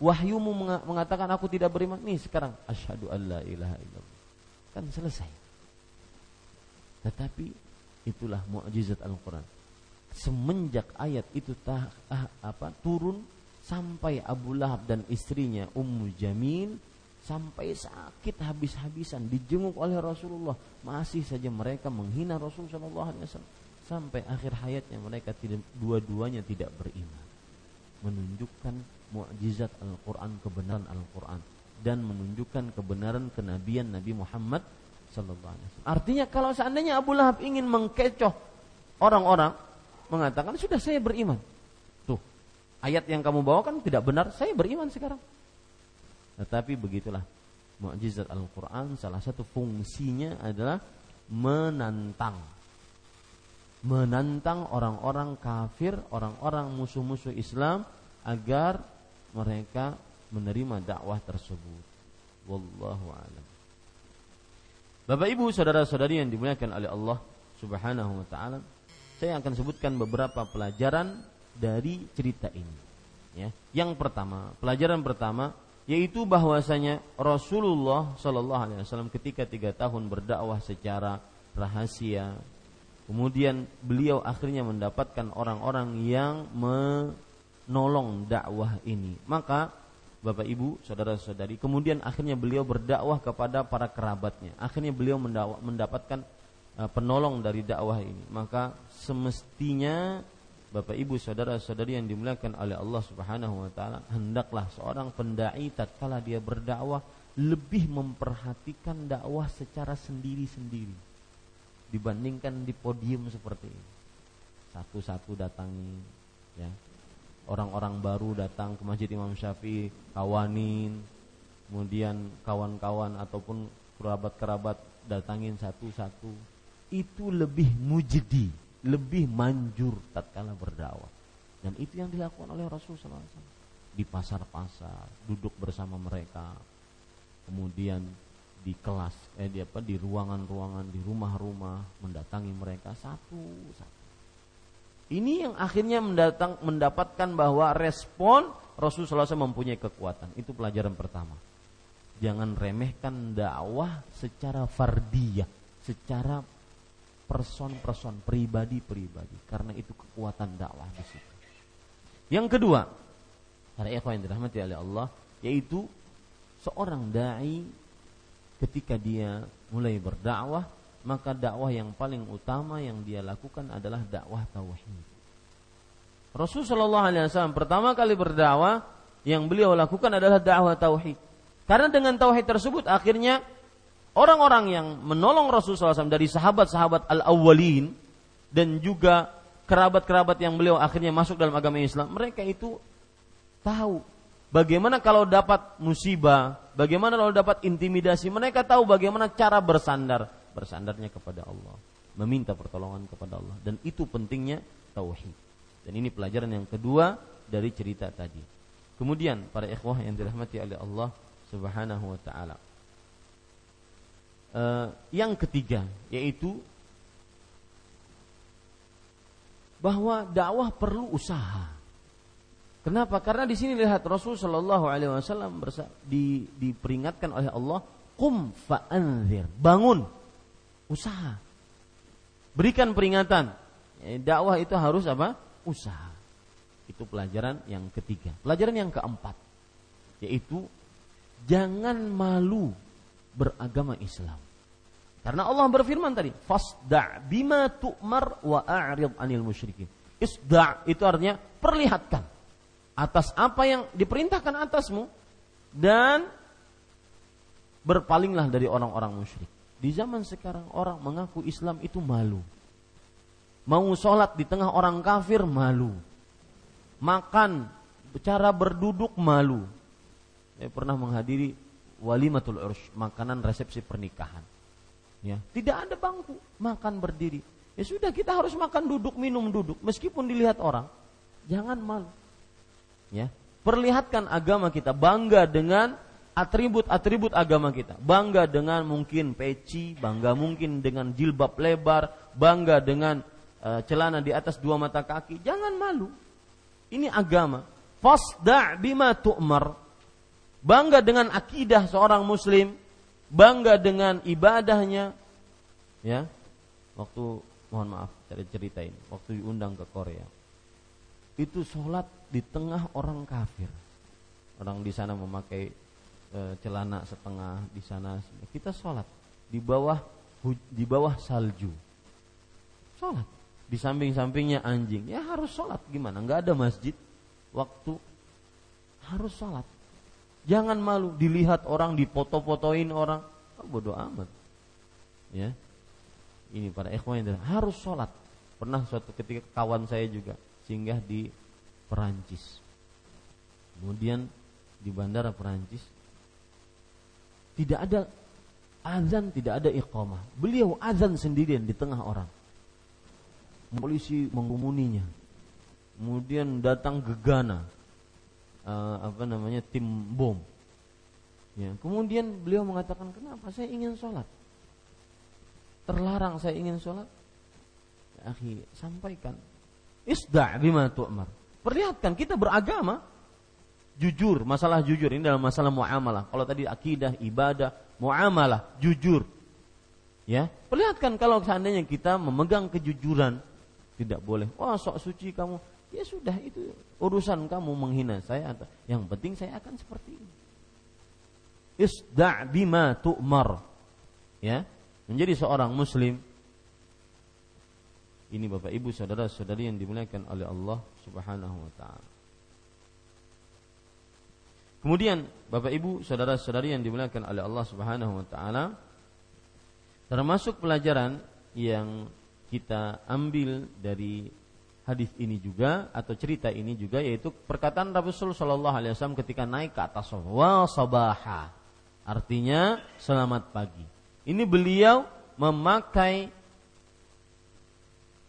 Wahyumu mengatakan aku tidak beriman. Nih sekarang asyhadu alla ilaha illallah. Kan selesai. Tetapi itulah mukjizat Al-Qur'an. Semenjak ayat itu tah, ah, apa turun sampai Abu Lahab dan istrinya Ummu Jamil sampai sakit habis-habisan dijenguk oleh Rasulullah masih saja mereka menghina Rasulullah SAW sampai akhir hayatnya mereka tidak dua-duanya tidak beriman. Menunjukkan mukjizat Al-Quran kebenaran Al-Quran. Dan menunjukkan kebenaran kenabian Nabi Muhammad Sallallahu Alaihi Wasallam. Artinya kalau seandainya Abu Lahab ingin mengkecoh orang-orang, mengatakan sudah saya beriman. Tuh, ayat yang kamu bawakan tidak benar, saya beriman sekarang. Tetapi begitulah mukjizat Al-Quran salah satu fungsinya adalah menantang menantang orang-orang kafir, orang-orang musuh-musuh Islam agar mereka menerima dakwah tersebut. Wallahu a'lam. Bapak Ibu, saudara-saudari yang dimuliakan oleh Allah Subhanahu wa taala, saya akan sebutkan beberapa pelajaran dari cerita ini. Ya. Yang pertama, pelajaran pertama yaitu bahwasanya Rasulullah Shallallahu alaihi wasallam ketika tiga tahun berdakwah secara rahasia, kemudian beliau akhirnya mendapatkan orang-orang yang menolong dakwah ini. Maka Bapak Ibu, saudara-saudari. Kemudian akhirnya beliau berdakwah kepada para kerabatnya. Akhirnya beliau mendapatkan uh, penolong dari dakwah ini. Maka semestinya Bapak Ibu, saudara-saudari yang dimuliakan oleh Allah Subhanahu wa taala, hendaklah seorang pendai tatkala dia berdakwah lebih memperhatikan dakwah secara sendiri-sendiri dibandingkan di podium seperti ini. Satu-satu datangi ya orang-orang baru datang ke Masjid Imam Syafi'i, kawanin, kemudian kawan-kawan ataupun kerabat-kerabat datangin satu-satu. Itu lebih mujdi, lebih manjur tatkala berdakwah. Dan itu yang dilakukan oleh Rasulullah SAW. Di pasar-pasar, duduk bersama mereka. Kemudian di kelas, eh di apa di ruangan-ruangan, di rumah-rumah mendatangi mereka satu-satu ini yang akhirnya mendatang, mendapatkan bahwa respon Rasulullah SAW mempunyai kekuatan. Itu pelajaran pertama. Jangan remehkan dakwah secara fardiyah, secara person-person, pribadi-pribadi. Karena itu kekuatan dakwah di situ. Yang kedua, para ikhwan yang dirahmati oleh Allah, yaitu seorang dai ketika dia mulai berdakwah maka dakwah yang paling utama yang dia lakukan adalah dakwah tauhid. Rasul Shallallahu Alaihi Wasallam pertama kali berdakwah yang beliau lakukan adalah dakwah tauhid. Karena dengan tauhid tersebut akhirnya orang-orang yang menolong Rasul SAW dari sahabat-sahabat al-awwalin dan juga kerabat-kerabat yang beliau akhirnya masuk dalam agama Islam, mereka itu tahu bagaimana kalau dapat musibah, bagaimana kalau dapat intimidasi, mereka tahu bagaimana cara bersandar bersandarnya kepada Allah, meminta pertolongan kepada Allah dan itu pentingnya tauhid. Dan ini pelajaran yang kedua dari cerita tadi. Kemudian para ikhwah yang dirahmati oleh Allah Subhanahu wa taala. Uh, yang ketiga yaitu bahwa dakwah perlu usaha. Kenapa? Karena di sini lihat Rasul Shallallahu Alaihi Wasallam di, diperingatkan oleh Allah, kum fa'anzir, bangun, usaha. Berikan peringatan. Ya, dakwah itu harus apa? Usaha. Itu pelajaran yang ketiga. Pelajaran yang keempat yaitu jangan malu beragama Islam. Karena Allah berfirman tadi, fasda' bima tu'mar wa a'rid 'anil musyrikin. Isda' itu artinya perlihatkan atas apa yang diperintahkan atasmu dan berpalinglah dari orang-orang musyrik. Di zaman sekarang orang mengaku Islam itu malu. Mau sholat di tengah orang kafir malu. Makan, cara berduduk malu. Saya pernah menghadiri walimatul ursh, makanan resepsi pernikahan. Ya, tidak ada bangku, makan berdiri. Ya sudah kita harus makan duduk, minum duduk, meskipun dilihat orang. Jangan malu. Ya, perlihatkan agama kita, bangga dengan atribut-atribut agama kita. Bangga dengan mungkin peci, bangga mungkin dengan jilbab lebar, bangga dengan uh, celana di atas dua mata kaki. Jangan malu. Ini agama. Fasda' bima tu'mar. Bangga dengan akidah seorang muslim, bangga dengan ibadahnya. Ya. Waktu mohon maaf cari cerita ini, waktu diundang ke Korea. Itu sholat di tengah orang kafir. Orang di sana memakai e, celana setengah di sana. Kita sholat di bawah di bawah salju. Sholat. Di samping-sampingnya anjing. Ya harus sholat. Gimana? Nggak ada masjid. Waktu harus sholat. Jangan malu dilihat orang dipoto-fotoin orang. Oh, bodoh amat? Ya. Ini para ikhwan yang harus sholat. Pernah suatu ketika kawan saya juga singgah di Perancis. Kemudian di bandara Perancis tidak ada azan, tidak ada iqamah. Beliau azan sendirian di tengah orang. Polisi mengumuninya. Kemudian datang gegana, uh, apa namanya tim bom. Ya, kemudian beliau mengatakan, kenapa saya ingin sholat? Terlarang saya ingin sholat. Ya, akhi, sampaikan. Isda' bima tu'mar. Perlihatkan kita beragama, jujur, masalah jujur ini dalam masalah muamalah. Kalau tadi akidah, ibadah, muamalah, jujur. Ya, perlihatkan kalau seandainya kita memegang kejujuran, tidak boleh. Wah, sok suci kamu. Ya sudah itu urusan kamu menghina saya atau yang penting saya akan seperti ini. Isda' bima tu'mar. Ya, menjadi seorang muslim ini Bapak Ibu saudara-saudari yang dimuliakan oleh Allah Subhanahu wa taala. Kemudian Bapak Ibu, saudara-saudari yang dimuliakan oleh Allah Subhanahu wa taala, termasuk pelajaran yang kita ambil dari hadis ini juga atau cerita ini juga yaitu perkataan Rasul Shallallahu alaihi wasallam ketika naik ke atas wa sabaha. Artinya selamat pagi. Ini beliau memakai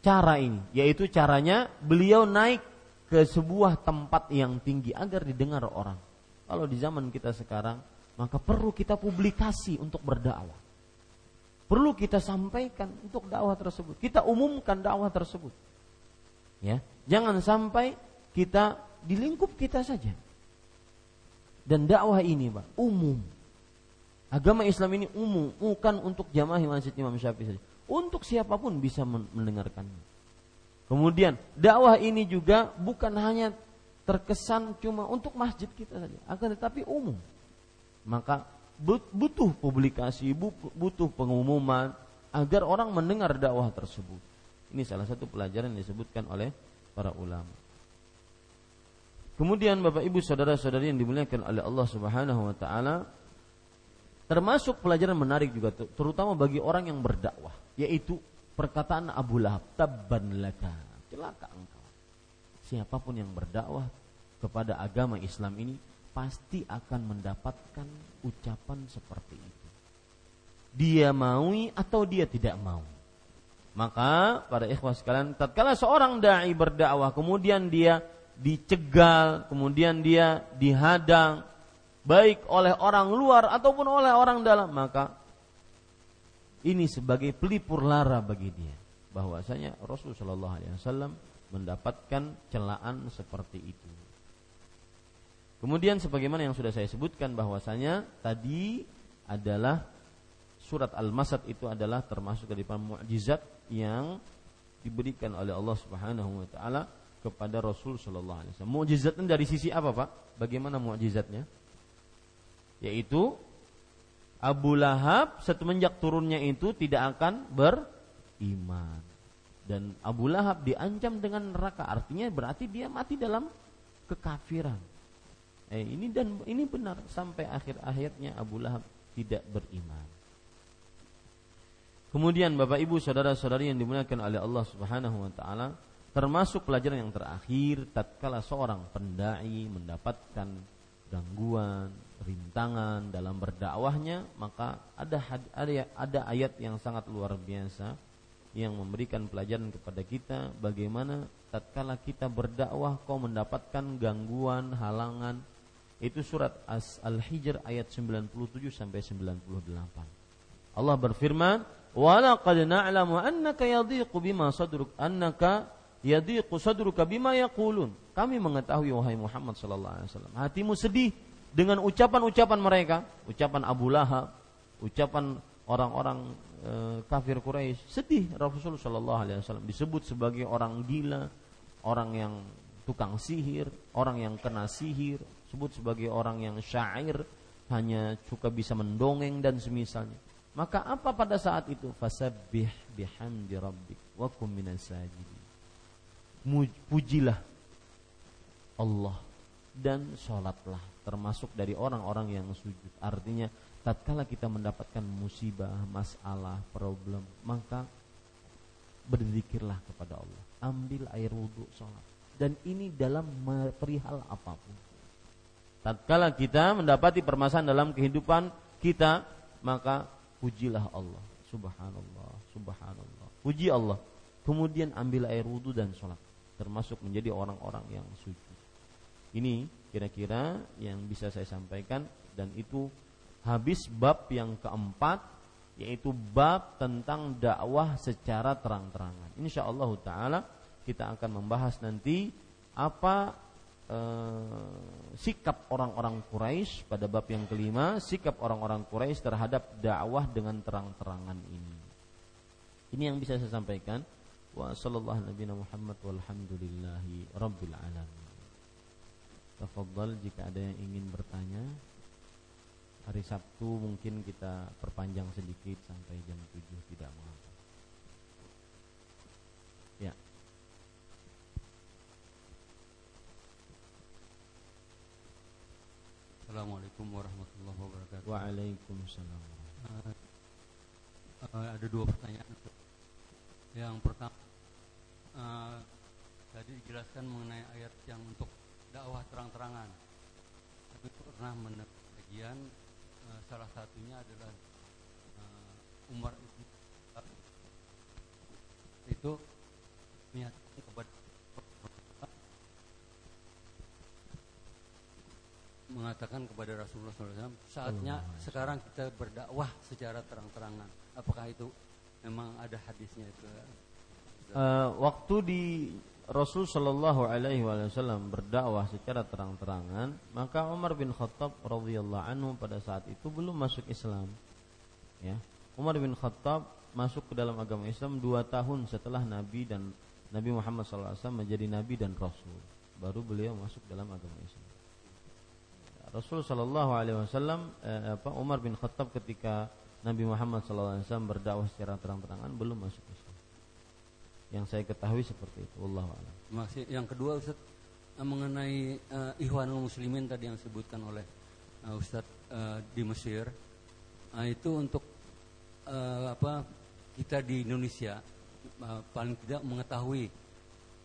cara ini, yaitu caranya beliau naik ke sebuah tempat yang tinggi agar didengar orang kalau di zaman kita sekarang, maka perlu kita publikasi untuk berdakwah. Perlu kita sampaikan untuk dakwah tersebut. Kita umumkan dakwah tersebut. Ya, jangan sampai kita di lingkup kita saja. Dan dakwah ini, Pak, umum. Agama Islam ini umum, bukan untuk jamaah masjid Imam Syafi'i saja. Untuk siapa pun bisa mendengarkannya. Kemudian dakwah ini juga bukan hanya terkesan cuma untuk masjid kita saja, akan tetapi umum. Maka butuh publikasi, butuh pengumuman agar orang mendengar dakwah tersebut. Ini salah satu pelajaran yang disebutkan oleh para ulama. Kemudian Bapak Ibu saudara-saudari yang dimuliakan oleh Allah Subhanahu wa taala termasuk pelajaran menarik juga terutama bagi orang yang berdakwah yaitu perkataan Abu Lahab tabban laka celaka siapa pun yang berdakwah kepada agama Islam ini pasti akan mendapatkan ucapan seperti itu. Dia maui atau dia tidak mau. Maka pada ikhwas sekalian, tatkala seorang dai berdakwah kemudian dia dicegal, kemudian dia dihadang baik oleh orang luar ataupun oleh orang dalam, maka ini sebagai pelipur lara bagi dia bahwasanya Rasulullah Shallallahu alaihi wasallam mendapatkan celaan seperti itu. Kemudian sebagaimana yang sudah saya sebutkan bahwasanya tadi adalah surat Al-Masad itu adalah termasuk dari mukjizat yang diberikan oleh Allah Subhanahu wa taala kepada Rasul sallallahu alaihi wasallam. Mukjizatnya dari sisi apa, Pak? Bagaimana mukjizatnya? Yaitu Abu Lahab semenjak turunnya itu tidak akan beriman. Dan Abu Lahab diancam dengan neraka, artinya berarti dia mati dalam kekafiran. Eh, ini dan ini benar sampai akhir-akhirnya Abu Lahab tidak beriman. Kemudian Bapak Ibu saudara-saudari yang dimuliakan oleh Allah Subhanahu wa taala, termasuk pelajaran yang terakhir tatkala seorang pendai mendapatkan gangguan, rintangan dalam berdakwahnya, maka ada ada ada ayat yang sangat luar biasa yang memberikan pelajaran kepada kita bagaimana tatkala kita berdakwah kau mendapatkan gangguan, halangan. Itu surat As Al-Hijr ayat 97 sampai 98. Allah berfirman, "Wa laqad na'lamu annaka yadhiqu bima sadruk annaka yadhiqu sadruka bima yaqulun." Kami mengetahui wahai Muhammad sallallahu alaihi wasallam, hatimu sedih dengan ucapan-ucapan mereka, ucapan Abu Lahab, ucapan orang-orang e, kafir Quraisy, sedih Rasulullah sallallahu alaihi wasallam disebut sebagai orang gila, orang yang tukang sihir, orang yang kena sihir, sebut sebagai orang yang syair, hanya suka bisa mendongeng dan semisalnya. Maka apa pada saat itu? Fasabbih bihamdi rabbik wa kum minas sajidin. Pujilah Allah dan sholatlah termasuk dari orang-orang yang sujud. Artinya tatkala kita mendapatkan musibah, masalah, problem, maka berzikirlah kepada Allah. Ambil air wudhu sholat. Dan ini dalam perihal apa pun. Tatkala kita mendapati permasalahan dalam kehidupan kita, maka pujilah Allah. Subhanallah, subhanallah. Puji Allah. Kemudian ambil air wudhu dan sholat. Termasuk menjadi orang-orang yang sujud. Ini kira-kira yang bisa saya sampaikan dan itu habis bab yang keempat yaitu bab tentang dakwah secara terang-terangan. Insya Allah taala kita akan membahas nanti apa e, sikap orang-orang Quraisy pada bab yang kelima, sikap orang-orang Quraisy terhadap dakwah dengan terang-terangan ini. Ini yang bisa saya sampaikan. Wa sallallahu nabi Muhammad walhamdulillahi rabbil alamin. Tafadhal jika ada yang ingin bertanya Hari Sabtu mungkin kita perpanjang sedikit sampai jam 7 tidak mengapa. Ya. Assalamualaikum warahmatullahi wabarakatuh. Waalaikumsalam. Uh, uh, ada dua pertanyaan. Yang pertama, uh, tadi dijelaskan mengenai ayat yang untuk dakwah terang-terangan. Tapi pernah mendengar bagian salah satunya adalah uh, Umar itu itu menyatakan kepada mengatakan kepada Rasulullah SAW saatnya sekarang kita berdakwah secara terang-terangan. Apakah itu? Memang ada hadisnya itu uh, waktu di Rasul Shallallahu Alaihi Wasallam berdakwah secara terang-terangan, maka Umar bin Khattab radhiyallahu anhu pada saat itu belum masuk Islam. Ya, Umar bin Khattab masuk ke dalam agama Islam dua tahun setelah Nabi dan Nabi Muhammad SAW menjadi Nabi dan Rasul. Baru beliau masuk dalam agama Islam. Rasul Shallallahu Alaihi Wasallam, eh, apa Umar bin Khattab ketika Nabi Muhammad SAW berdakwah secara terang-terangan belum masuk Islam. Yang saya ketahui seperti itu. Allah a'lam. Masih yang kedua Ustaz eh, mengenai uh, Ikhwanul Muslimin tadi yang disebutkan oleh uh, Ustaz uh, di Mesir. Uh, itu untuk uh, apa kita di Indonesia uh, paling tidak mengetahui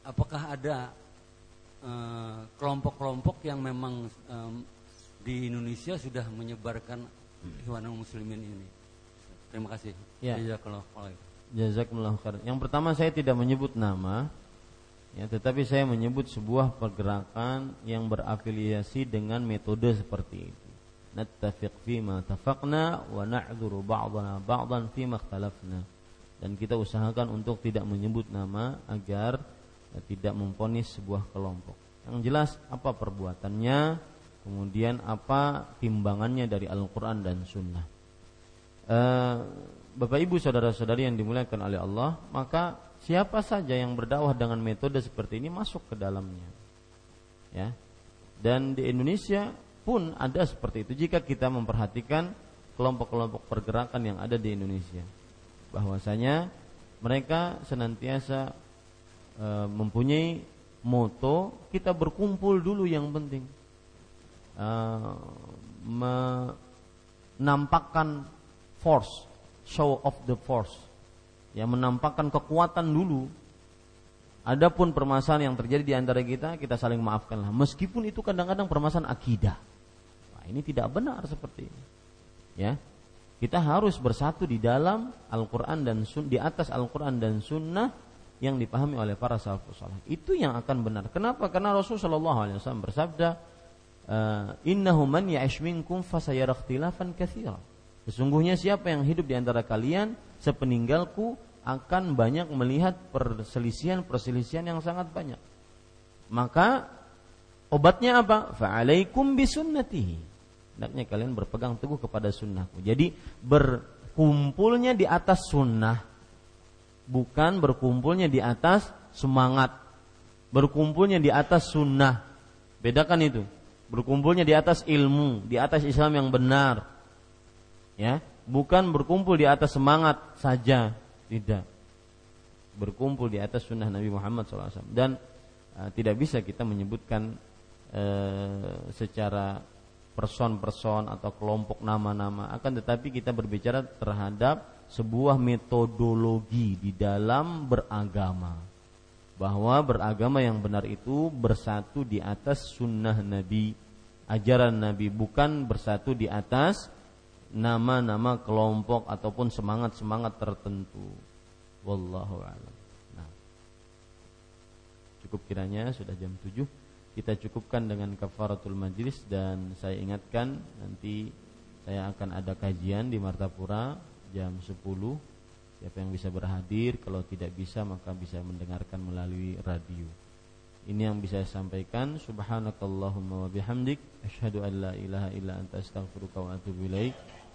apakah ada kelompok-kelompok uh, yang memang um, di Indonesia sudah menyebarkan Ikhwanul Muslimin ini. Terima kasih. Ya. Jazakumullah khair. Yang pertama saya tidak menyebut nama ya tetapi saya menyebut sebuah pergerakan yang berafiliasi dengan metode seperti itu. Nattafiq ma tafaqna wa na'dzuru ba'dana ba'dan ma ikhtalafna. Dan kita usahakan untuk tidak menyebut nama agar ya, tidak memponis sebuah kelompok. Yang jelas apa perbuatannya, kemudian apa timbangannya dari Al-Qur'an dan Sunnah. Uh, Bapak Ibu saudara-saudari yang dimuliakan oleh Allah, maka siapa saja yang berdakwah dengan metode seperti ini masuk ke dalamnya. Ya. Dan di Indonesia pun ada seperti itu jika kita memperhatikan kelompok-kelompok pergerakan yang ada di Indonesia. Bahwasanya mereka senantiasa e, mempunyai moto kita berkumpul dulu yang penting. E, menampakkan force, show of the force. Ya menampakkan kekuatan dulu. Adapun permasalahan yang terjadi di antara kita, kita saling maafkanlah. Meskipun itu kadang-kadang permasalahan akidah. Nah, ini tidak benar seperti ini. Ya, kita harus bersatu di dalam Al-Quran dan Sun, di atas Al-Quran dan Sunnah yang dipahami oleh para salafus saleh. Itu yang akan benar. Kenapa? Karena Rasulullah SAW bersabda, uh, innahu man ya'ish minkum fasayara ikhtilafan katsira. Sesungguhnya siapa yang hidup di antara kalian sepeninggalku akan banyak melihat perselisihan-perselisihan yang sangat banyak. Maka obatnya apa? Fa'alaikum bisunnatihi. Hendaknya kalian berpegang teguh kepada sunnahku. Jadi berkumpulnya di atas sunnah bukan berkumpulnya di atas semangat. Berkumpulnya di atas sunnah. Bedakan itu berkumpulnya di atas ilmu, di atas Islam yang benar. Ya, bukan berkumpul di atas semangat saja, tidak. Berkumpul di atas sunnah Nabi Muhammad SAW dan uh, tidak bisa kita menyebutkan uh, secara person-person atau kelompok nama-nama. Akan tetapi kita berbicara terhadap sebuah metodologi di dalam beragama. Bahwa beragama yang benar itu bersatu di atas sunnah Nabi, ajaran Nabi, bukan bersatu di atas nama-nama kelompok ataupun semangat-semangat tertentu. Wallahu a'lam. Nah. Cukup kiranya sudah jam 7. Kita cukupkan dengan kafaratul majlis dan saya ingatkan nanti saya akan ada kajian di Martapura jam 10 Siapa yang bisa berhadir, kalau tidak bisa maka bisa mendengarkan melalui radio. Ini yang bisa saya sampaikan. Subhanakallahumma wa bihamdik asyhadu an la ilaha illa anta astaghfiruka wa atubu ilaik.